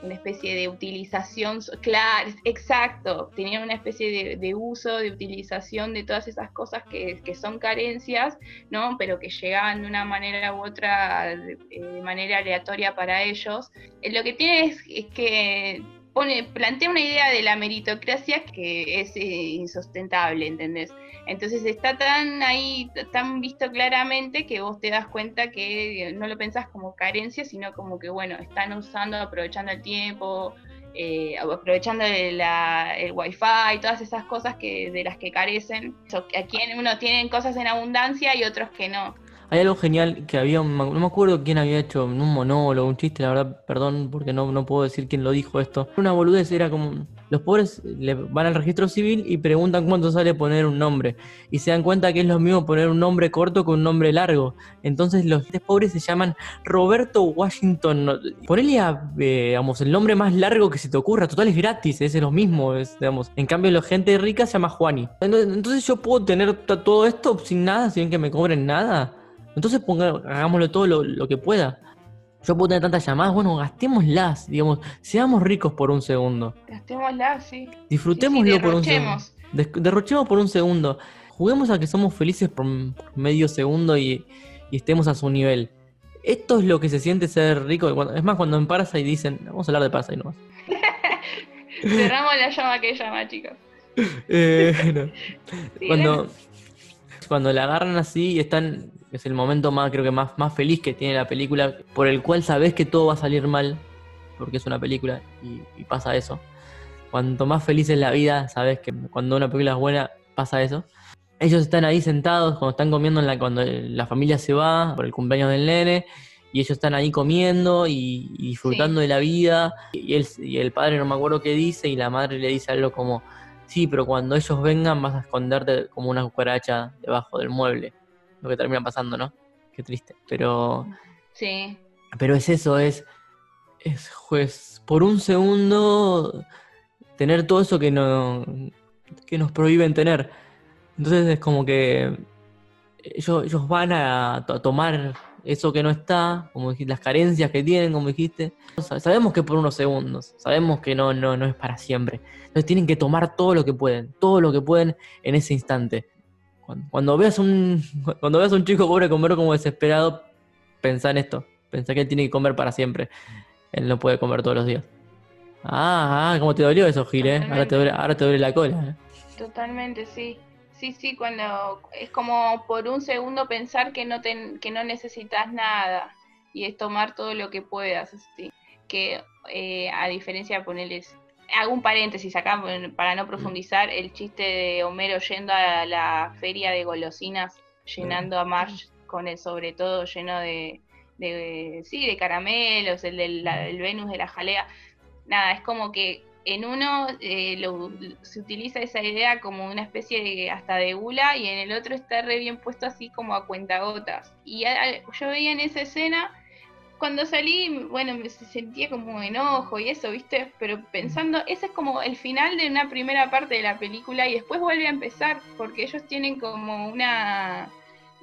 una especie de utilización, claro, exacto, tenían una especie de, de uso, de utilización de todas esas cosas que, que son carencias, ¿no? Pero que llegaban de una manera u otra, de, eh, de manera aleatoria para ellos. Eh, Lo que tiene es, es que pone, plantea una idea de la meritocracia que es eh, insustentable, ¿entendés? Entonces está tan ahí, tan visto claramente que vos te das cuenta que no lo pensás como carencia, sino como que, bueno, están usando, aprovechando el tiempo, eh, aprovechando el, la- el wifi, todas esas cosas que de las que carecen. So, Aquí uno tienen cosas en abundancia y otros que no. Hay algo genial que había, no me acuerdo quién había hecho un monólogo, un chiste, la verdad, perdón, porque no, no puedo decir quién lo dijo esto. Una boludez era como, los pobres le van al registro civil y preguntan cuánto sale poner un nombre. Y se dan cuenta que es lo mismo poner un nombre corto que un nombre largo. Entonces los pobres se llaman Roberto Washington. Ponele a, eh, el nombre más largo que se te ocurra, total es gratis, es lo mismo, es, digamos. En cambio la gente rica se llama Juani. Entonces, yo puedo tener todo esto sin nada, sin que me cobren nada. Entonces ponga, hagámoslo todo lo, lo que pueda. Yo puedo tener tantas llamadas, bueno, gastémoslas, digamos, seamos ricos por un segundo. Gastémosla, sí. Disfrutémoslo Sí, sí, por un segundo. derrochemos. Por un segundo. Juguemos a que somos felices por, medio segundo y, y estemos a su nivel. Esto es lo que se siente ser rico. es más, cuando en Parasite dicen, vamos a hablar de Parasite nomás. Cerramos la llama que llama, chicos. Eh, no. Sí, cuando, cuando la agarran así y están, es el momento más, creo que más, más feliz que tiene la película, por el cual sabes que todo va a salir mal, porque es una película y, y pasa eso. Cuanto más feliz es la vida, sabes que cuando una película es buena, pasa eso. Ellos están ahí sentados, cuando están comiendo, en la, cuando la familia se va por el cumpleaños del nene, y ellos están ahí comiendo y, y disfrutando de la vida, y el, y el padre no me acuerdo qué dice, y la madre le dice algo como, Sí, pero cuando ellos vengan vas a esconderte como una cucaracha debajo del mueble. Lo que termina pasando, ¿no? Qué triste. Pero, Sí, pero es eso, es, es pues, por un segundo tener todo eso que, no, que nos prohíben tener. Entonces es como que ellos, ellos van a, to- a tomar eso que no está, como dijiste, las carencias que tienen, como dijiste. Sa- Sabemos que por unos segundos, sabemos que no, no, no es para siempre. Entonces tienen que tomar todo lo que pueden, todo lo que pueden en ese instante. Cuando, veas un cuando veas un chico pobre comer como desesperado, pensá en esto. Pensá que él tiene que comer para siempre. Él no puede comer todos los días. Ah, ah, ¿cómo te dolió eso, Gil, eh? Ahora te duele, ahora te duele la cola. eh. totalmente, sí. Sí, sí, cuando es como por un segundo pensar que no que no necesitas nada y es tomar todo lo que puedas, así. Que eh, a diferencia de ponerles hago un paréntesis acá para no profundizar el chiste de Homero yendo a la feria de golosinas llenando a Marge con el sobre todo lleno de, de sí, de caramelos, el del la- el Venus de la jalea. Nada, es como que en uno eh, lo- se utiliza esa idea como una especie de hasta de gula y en el otro está re bien puesto así como a cuentagotas. Y a- yo veía en esa escena, cuando salí, bueno, me se sentía como enojo y eso, ¿viste? Pero pensando, ese es como el final de una primera parte de la película y después vuelve a empezar, porque ellos tienen como una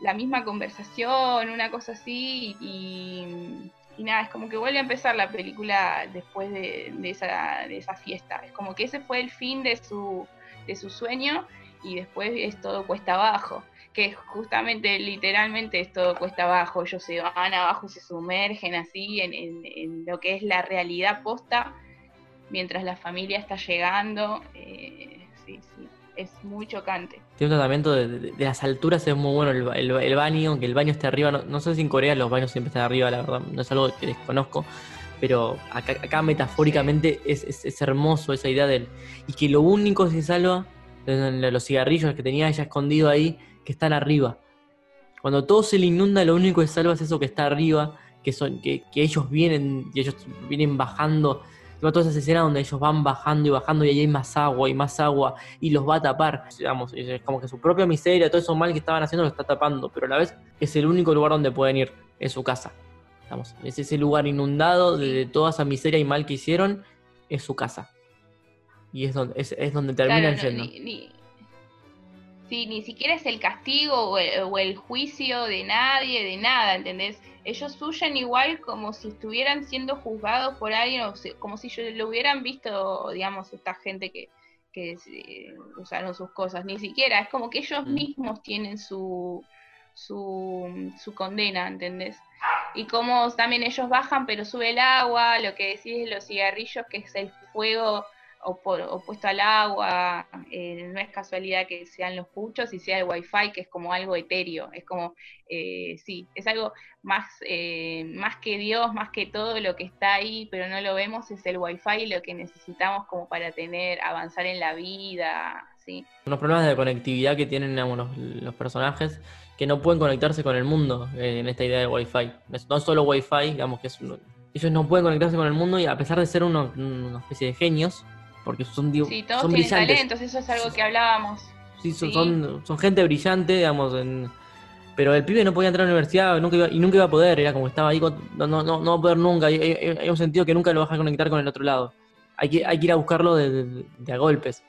la misma conversación, una cosa así, y, y nada, es como que vuelve a empezar la película después de, de esa, de esa fiesta. Es como que ese fue el fin de su, de su sueño y después es todo cuesta abajo. Que justamente, literalmente es todo cuesta abajo. Ellos se van abajo, se sumergen así en, en- en lo que es la realidad posta, mientras la familia está llegando. eh, sí, sí, es muy chocante. Tiene un tratamiento de, de- de las alturas, es muy bueno el, el ba- el baño, que el baño esté arriba. No, no sé si en Corea los baños siempre están arriba, la verdad, no es algo que desconozco. Pero acá, acá metafóricamente es, es- es hermoso esa idea del. Y que lo único que se salva, los cigarrillos que tenía ella escondido ahí, que están arriba. Cuando todo se le inunda, lo único que salva es eso que está arriba, que son que, que ellos vienen y ellos vienen bajando. Todas esas escenas donde ellos van bajando y bajando y ahí hay más agua y más agua y los va a tapar. Digamos, es como que su propia miseria, todo eso mal que estaban haciendo lo está tapando, pero a la vez es el único lugar donde pueden ir, es su casa. Digamos, es ese lugar inundado de, de toda esa miseria y mal que hicieron, es su casa. Y es donde, es, es donde terminan Claro, no, yendo. ni- ni- Sí, ni siquiera es el castigo o el, o el juicio de nadie, de nada, ¿entendés? Ellos huyen igual como si estuvieran siendo juzgados por alguien, o como si yo lo hubieran visto, digamos, esta gente que, que eh, usaron sus cosas. Ni siquiera, es como que ellos Mm. mismos tienen su, su, su condena, ¿entendés? Y como también ellos bajan, pero sube el agua, lo que decís de los cigarrillos, que es el fuego opuesto al agua, eh, no es casualidad que sean los puchos y sea el wifi, que es como algo etéreo, es como, eh, sí, es algo más, eh, más que Dios, más que todo lo que está ahí, pero no lo vemos, es el wifi, lo que necesitamos como para tener, avanzar en la vida, sí. Unos problemas de conectividad que tienen digamos, los, los personajes que no pueden conectarse con el mundo eh, en esta idea de Wi-Fi. No solo Wi-Fi, digamos que es ellos no pueden conectarse con el mundo y a pesar de ser uno- una especie de genios, porque son, digo, Sí, todos son tienen brillantes. talentos, eso es algo que hablábamos. Sí, son, Sí. son, son gente brillante, digamos, en- pero el pibe no podía entrar a la universidad nunca iba- y nunca iba a poder, era como estaba ahí, con- no, no, no, va a poder nunca, hay, hay- hay un sentido que nunca lo vas a conectar con el otro lado. Hay que, hay que ir a buscarlo de, de- de a golpes.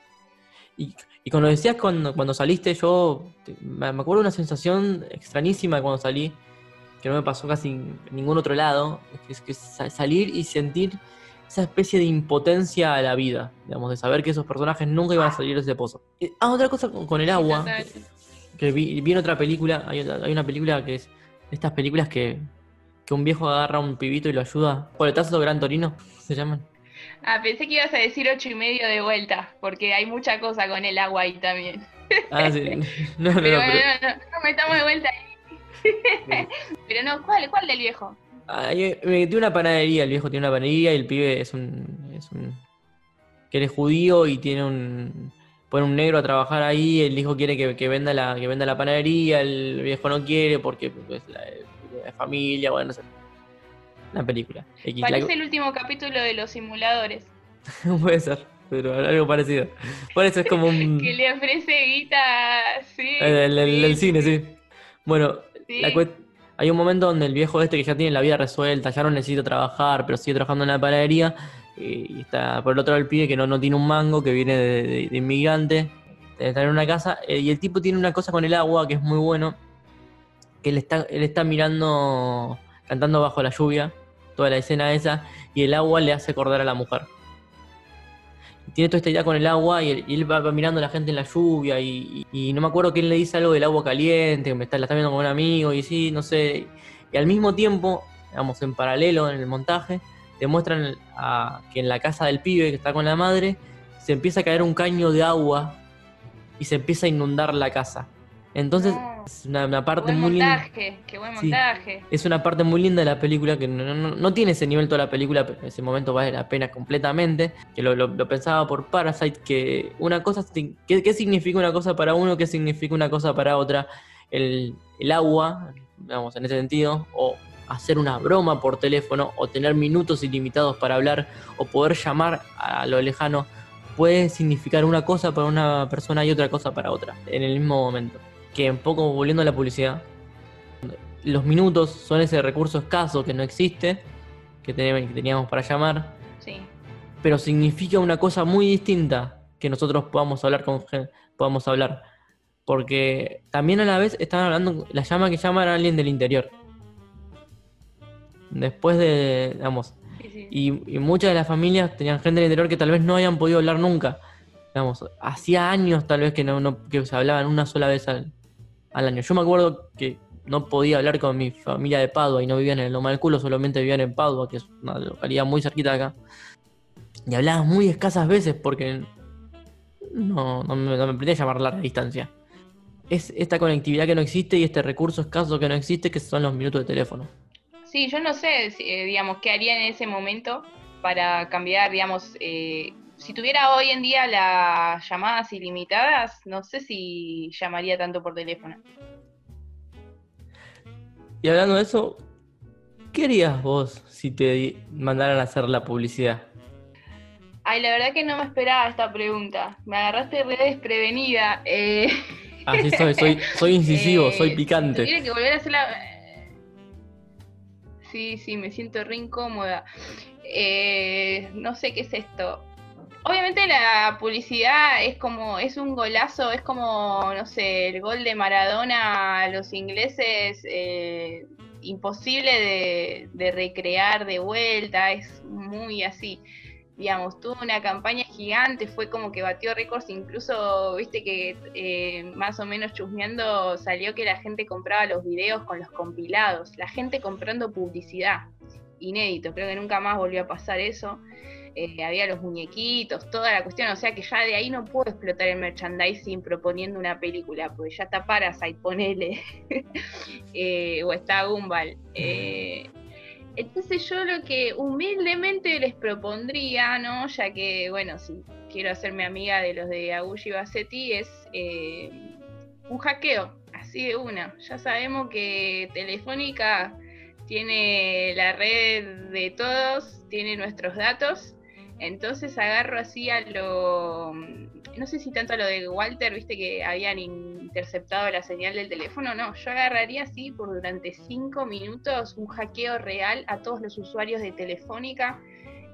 Y, y cuando decías cuando, cuando saliste, yo te- me acuerdo de una sensación extrañísima cuando salí, que no me pasó casi en ningún otro lado, que es que sa- salir y sentir esa especie de impotencia a la vida, digamos, de saber que esos personajes nunca iban a salir de ese pozo. Eh, Ah, otra cosa con, el agua, total. que vi, vi en otra película, hay, una película que es de estas películas que, que un viejo agarra a un pibito y lo ayuda. Coletazo Gran Torino, se llaman. Ah, pensé que ibas a decir ocho y medio de vuelta, porque hay mucha cosa con el agua ahí también. Ah, sí. No, no, no, Pero pero- bueno, no, no, no metamos de vuelta ahí. Pero no, ¿cuál, cuál del viejo? Ah, yo- me metí una panadería, el viejo tiene una panadería y el pibe es un, es un que él es judío y tiene un pone un negro a trabajar ahí, el hijo quiere que, que venda la que venda la panadería, el viejo no quiere porque pues, la, la familia, bueno, no sé. La película. X, la- Parece el último capítulo de los simuladores, puede ser, pero algo parecido. Por eso es como un que le ofrece guita, sí. el, el- el- sí, el cine, sí. Bueno, sí. La cuest- hay un momento donde el viejo este que ya tiene la vida resuelta, ya no necesita trabajar, pero sigue trabajando en la panadería. Y está por el otro lado el pibe que no, no tiene un mango, que viene de, de- inmigrante, estar en una casa. eh, y el tipo tiene una cosa con el agua que es muy bueno, que él está, él está mirando, cantando bajo la lluvia, toda la escena esa, y el agua le hace acordar a la mujer. Tiene toda esta idea con el agua y él, va, mirando a la gente en la lluvia y, no me acuerdo quién le dice algo del agua caliente, me está, la está viendo con un amigo y sí, no sé. Y al mismo tiempo, digamos, en paralelo en el montaje, demuestran a- que en la casa del pibe que está con la madre se empieza a caer un caño de agua y se empieza a inundar la casa. Entonces, No. es una, parte buen muy linda. qué buen Sí. montaje. Es una parte muy linda de la película que no, no- no tiene ese nivel toda la película, pero en ese momento vale la pena completamente. Que lo, lo- lo pensaba por Parasite, que una cosa, ¿qué, qué significa una cosa para uno? ¿Qué significa una cosa para otra? El, el agua, digamos, en ese sentido, o hacer una broma por teléfono, o tener minutos ilimitados para hablar, o poder llamar a lo lejano, puede significar una cosa para una persona y otra cosa para otra, en el mismo momento. Que un poco volviendo a la publicidad, los minutos son ese recurso escaso que no existe, que teníamos, para llamar, Sí. pero significa una cosa muy distinta que nosotros podamos hablar con podamos hablar. Porque también a la vez estaban hablando, la llama que llama era alguien del interior. Después de, digamos, sí, sí. y, y muchas de las familias tenían gente del interior que tal vez no habían podido hablar nunca. Digamos, hacía años tal vez que no, no- que se hablaban una sola vez al, al año. Yo me acuerdo que no podía hablar con mi familia de Padua y no vivían en el Loma del Culo, solamente vivían en Padua, que es una localidad muy cerquita de acá. Y hablaba muy escasas veces porque no, no me, no me llamar larga distancia. Es esta conectividad que no existe y este recurso escaso que no existe, que son los minutos de teléfono. Sí, yo no sé, eh, digamos, qué haría en ese momento para cambiar, digamos, eh, si tuviera hoy en día las llamadas ilimitadas, no sé si llamaría tanto por teléfono. Y hablando de eso, ¿qué harías vos si te mandaran a hacer la publicidad? Ay, la verdad que no me esperaba esta pregunta. Me agarraste re desprevenida. Eh, Así soy, soy, soy incisivo, eh, soy picante. tuviera que volver a hacer la... Sí, sí, me siento re incómoda. Eh, no sé qué es esto. Obviamente la publicidad es como, es un golazo, es como, no sé, el gol de Maradona a los ingleses, eh, imposible de, recrear de vuelta, es muy así. Digamos, tuvo una campaña gigante, fue como que batió récords, incluso, viste que eh, más o menos chusmeando salió que la gente compraba los videos con los compilados, la gente comprando publicidad, inédito, creo que nunca más volvió a pasar eso. Eh, había los muñequitos, toda la cuestión, o sea que ya de ahí no puedo explotar el merchandising proponiendo una película, porque ya está Parasite, ponele, eh, o está Gumball. Eh, entonces yo lo que humildemente les propondría, ¿no? Ya que, bueno, si quiero hacerme amiga de los de Agushi Bassetti, es un hackeo, así de una. Ya sabemos que Telefónica tiene la red de todos, tiene nuestros datos entonces agarro así a lo. No sé si tanto a lo de Walter, viste que habían interceptado la señal del teléfono. No, yo agarraría así por durante cinco minutos un hackeo real a todos los usuarios de Telefónica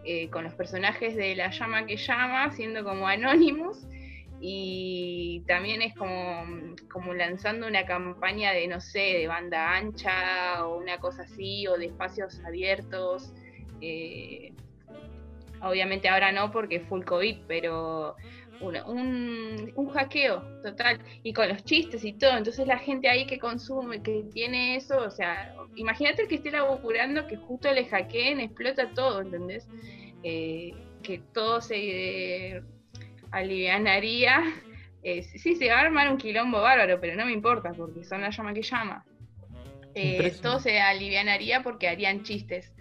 eh, con los personajes de la llama que llama, siendo como anónimos. Y también es como, como lanzando una campaña de, no sé, de banda ancha o una cosa así, o de espacios abiertos. Eh, Obviamente ahora no porque full COVID, pero un, un, hackeo total y con los chistes y todo. Entonces la gente ahí que consume, que tiene eso, o sea, imagínate que esté laburando que justo le hackeen, explota todo, ¿entendés? Eh, que todo se alivianaría. Eh, sí, se va a armar un quilombo bárbaro, pero no me importa porque son la llama que llama. Eh, todo se alivianaría porque harían chistes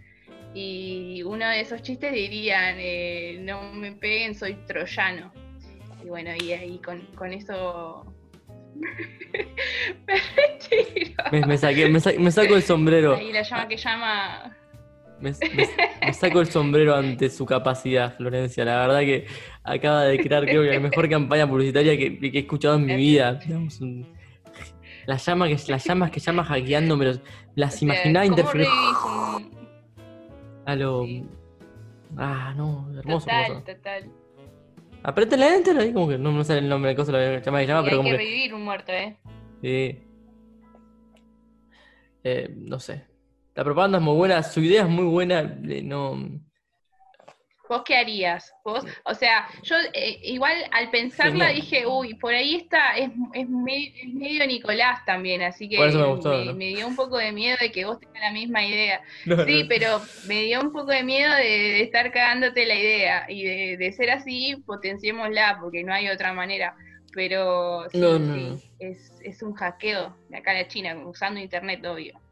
y uno de esos chistes dirían, eh, no me peguen, soy troyano. Y bueno, y ahí con, con eso me Me, saqué, me, saco el sombrero. Ahí la llama que llama... Me, saco el sombrero ante su capacidad, Florencia. La verdad que acaba de crear, creo que la mejor campaña publicitaria que, he escuchado en mi vida. las, llamas que, las llamas que llamas hackeando, las imaginaba interfiriendo. A lo. Ah, no, hermoso. Total, total. Aprieta la enter ahí, como que no me sale el nombre de cosa, la llama que llama, pero hay que. revivir un muerto, ¿eh? Sí. Eh, no sé. La propaganda es muy buena, su idea es muy buena, no. ¿Vos qué harías? ¿Vos? O sea, yo eh, igual al pensarla dije, uy, por ahí está, es, es, medio, Nicolás también, así que me, dio un poco de miedo de que vos tengas la misma idea. sí, pero me dio un poco de miedo de, estar cagándote la idea y de, ser así, potenciémosla, porque no hay otra manera. Pero sí, sí es, es un hackeo de acá a la China, usando internet, obvio.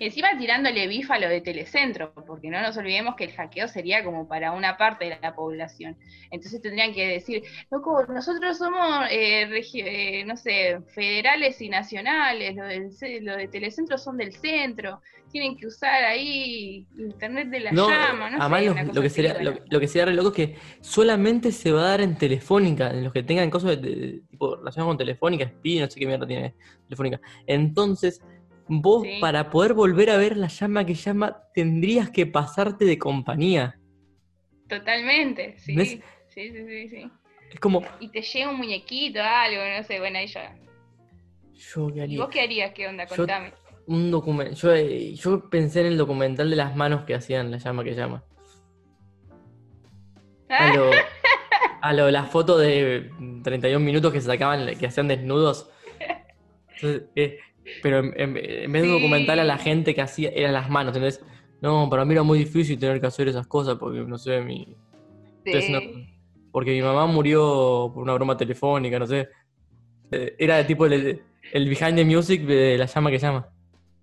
Encima tirándole bifa a lo de Telecentro, porque no nos olvidemos que el hackeo sería como para una parte de la población. Entonces tendrían que decir, loco, nosotros somos, eh, eh, no sé, federales y nacionales, lo, del, lo de Telecentro son del centro, tienen que usar ahí internet de la llama, no además lo, que sería, lo, que sería re loco es que solamente se va a dar en Telefónica, en los que tengan cosas de, tipo relacionadas con Telefónica, SPI, no sé qué mierda tiene Telefónica. Entonces vos para poder volver a ver la llama que llama tendrías que pasarte de compañía. Totalmente, sí. Sí, sí, sí, Es como... Y te llega un muñequito, algo, no sé, bueno, ahí ya... Yo qué haría. ¿Y vos qué harías? ¿Qué onda? Contame. un documental. Yo, yo pensé en el documental de las manos que hacían la llama que llama. A lo, a lo, la foto de 31 minutos que se sacaban, que hacían desnudos. Entonces, eh, pero en, vez de documentar a la gente que hacía, eran las manos, ¿entendés? No, para mí era muy difícil tener que hacer esas cosas porque, no sé, mi... porque mi mamá murió por una broma telefónica, no sé. Eh, era tipo el, el behind the music de la llama que llama.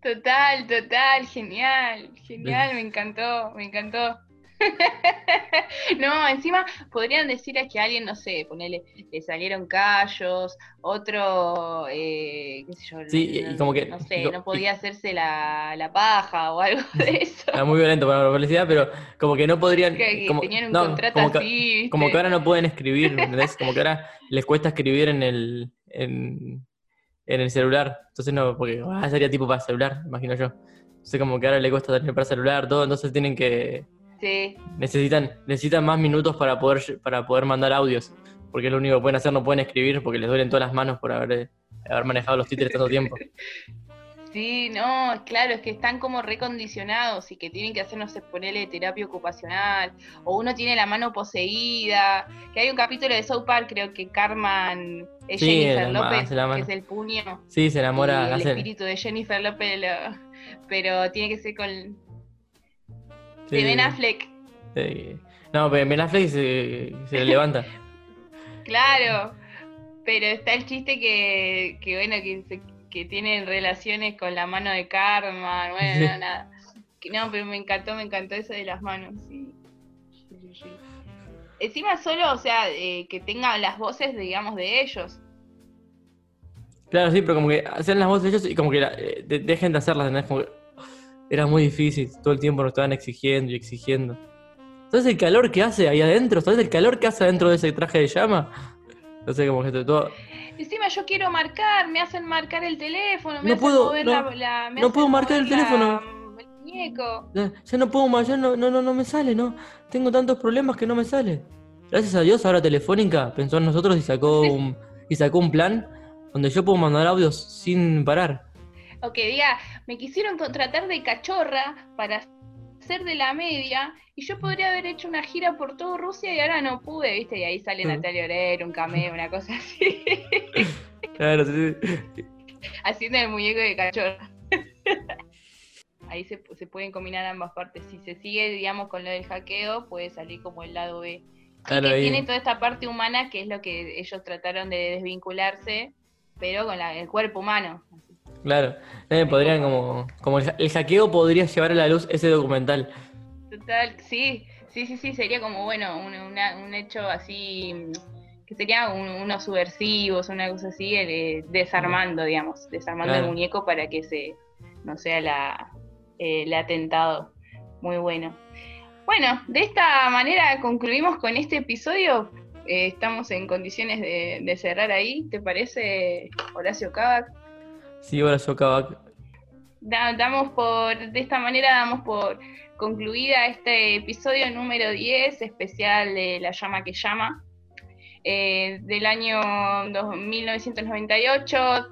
Total, total, genial, genial, me encantó, me encantó. no, encima podrían decir a que alguien, no sé, ponele, le salieron callos, otro, eh, qué sé yo, sí, no, y como que, no sé, no podía hacerse la, la, paja o algo de eso. Era muy violento para la publicidad, pero como que no podrían... como, tenían un contrato como así. Que, como que ahora no pueden escribir, ¿entendés? Como que ahora les cuesta escribir en el, en, en el celular. Entonces no, porque ah, sería tipo para celular, imagino yo. Entonces como que ahora le cuesta tener para celular, todo, entonces tienen que Sí. Necesitan, necesitan más minutos para poder, para poder mandar audios. Porque es lo único que pueden hacer, no pueden escribir porque les duelen todas las manos por haber, haber manejado los títeres tanto tiempo. Sí, no, claro, es que están como recondicionados y que tienen que hacer, no sé, ponerle terapia ocupacional, o uno tiene la mano poseída, que hay un capítulo de South Park, creo que Carmen es Sí, Jennifer López, que es el puño, Sí, se enamora. y el hace- espíritu de Jennifer López, lo- pero tiene que ser con de sí, Ben Affleck, sí. No, pero Ben Affleck se, se le levanta. claro, pero está el chiste que, que bueno, que, se- que tienen relaciones con la mano de Carmen, bueno, no, nada. No, pero me encantó, me encantó eso de las manos, sí. Encima solo, o sea, eh, que tengan las voces, digamos, de ellos. Claro, sí, pero como que hacen las voces de ellos y como que la- eh, de- dejen de hacerlas, ¿entendés? Como que era muy difícil, todo el tiempo nos estaban exigiendo y exigiendo. ¿Sabes el calor que hace ahí adentro? ¿Sabes el calor que hace adentro de ese traje de llama? No sé, como que todo... Encima yo quiero marcar, me hacen marcar el teléfono, me No hacen puedo, mover no, la, la- me no hacen puedo marcar el la- teléfono. el muñeco. Ya, ya no puedo más, ya no, no, no, no me sale, ¿no? Tengo tantos problemas que no me sale. Gracias a Dios, ahora Telefónica pensó en nosotros y sacó un, y sacó un plan donde yo puedo mandar audios sin parar. O que diga, me quisieron contratar de cachorra para ser de la media y yo podría haber hecho una gira por todo Rusia y ahora no pude, ¿viste? Y ahí sale Mm. Natalia Oreiro, un cameo, una cosa así, Claro, sí, sí. haciendo el muñeco de cachorra. Ahí se, se pueden combinar ambas partes. Si se sigue, digamos, con lo del hackeo, puede salir como el lado B. Claro, que tiene toda esta parte humana que es lo que ellos trataron de desvincularse, pero con la- el cuerpo humano. Claro. Eh, podrían como, como el, el hackeo podría llevar a la luz ese documental. Total, sí, sí, sí, sí, sería como, bueno, un, una- un hecho así, que sería un- unos subversivos, una cosa así, eh, desarmando, digamos, desarmando Claro. el muñeco para que se, no sea la, eh, el atentado. Muy bueno. Bueno, de esta manera concluimos con este episodio. Eh, estamos en condiciones de, de cerrar ahí, ¿te parece, Horacio Cavac? Sí, ahora. Da- damos por, de esta manera damos por concluida este episodio número 10, especial de La llama que llama, eh, del año dos- 1998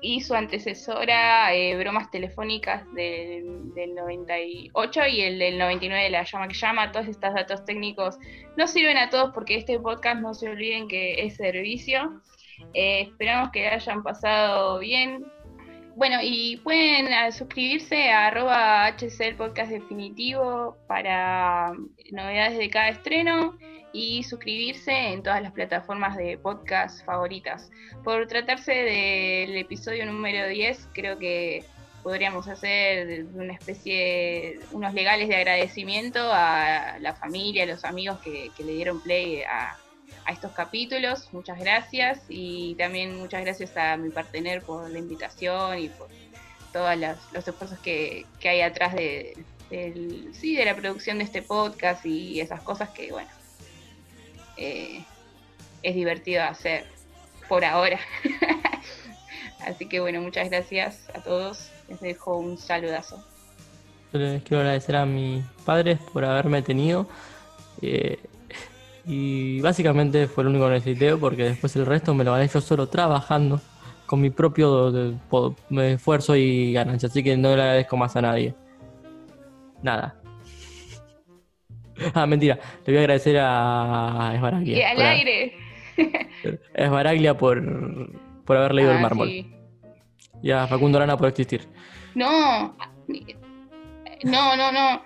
y su antecesora, eh, Bromas Telefónicas del, del 98 y el del 99 de La llama que llama. Todos estos datos técnicos no sirven a todos porque este podcast no se olviden que es servicio. Eh, esperamos que hayan pasado bien, bueno, y pueden eh, suscribirse a arroba HCL Podcast Definitivo para novedades de cada estreno y suscribirse en todas las plataformas de podcast favoritas. Por tratarse del episodio número 10, creo que podríamos hacer una especie, unos legales de agradecimiento a la familia, a los amigos que, que le dieron play a, a estos capítulos. Muchas gracias y también muchas gracias a mi partener por la invitación y por todos los, esfuerzos que, que hay atrás de, sí, de la producción de este podcast y esas cosas que, bueno, eh, es divertido hacer por ahora. Así que, bueno, muchas gracias a todos. Les dejo un saludazo. Yo les quiero agradecer a mis padres por haberme tenido. eh, y básicamente fue lo único que necesité porque después el resto me lo gané yo solo trabajando con mi propio esfuerzo y ganancia. Así que no le agradezco más a nadie. Nada. Ah, mentira. Le voy a agradecer a Y Esbaraglia. al por, aire. Esbaraglia por, por haber leído el Ah, mármol. sí. Y a Facundo Arana por existir. No, no, no, no.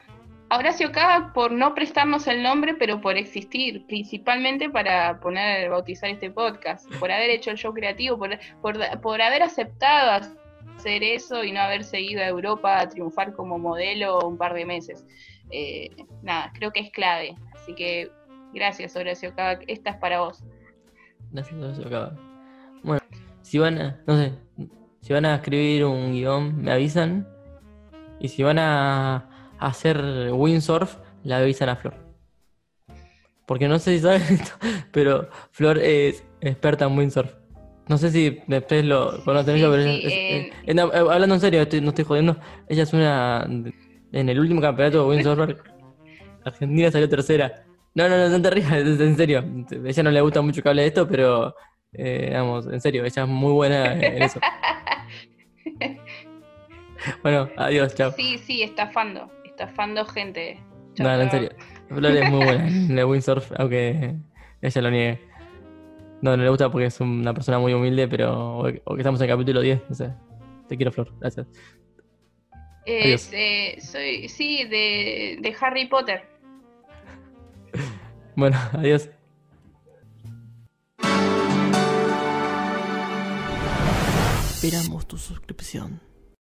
A Horacio por no prestarnos el nombre, pero por existir, principalmente para poner, bautizar este podcast, por haber hecho el show creativo, por, por, por haber aceptado hacer eso y no haber seguido a Europa a triunfar como modelo un par de meses. Eh, nada, creo que es clave. Así que gracias, Horacio Cava. Esta es para vos. Gracias, gracias, acá. Bueno, si van a, no sé, si van a escribir un guion, me avisan. Y si van a hacer windsurf, le avisan a Flor. Porque no sé si saben esto, pero Flor es experta en windsurf. No sé si después lo conocen, Sí, pero sí, es- es- en- es- no, eh, hablando en serio, estoy- no estoy jodiendo. Ella es una. En el último campeonato de windsurfer Argentina salió tercera. No, no, no, no te rías, en serio. A ella no le gusta mucho que hable de esto, pero, eh, vamos, en serio, ella es muy buena en eso. Bueno, adiós, chao. Sí, sí, estafando. Estafando gente. Chao, No, no, en serio. Flor es muy buena en el windsurf, aunque ella lo niegue. No, no le gusta porque es una persona muy humilde, pero. O o que estamos en el capítulo 10, no sé. Te quiero, Flor, gracias. Es, eh, soy, sí, de, de Harry Potter. Bueno, adiós. Esperamos tu suscripción.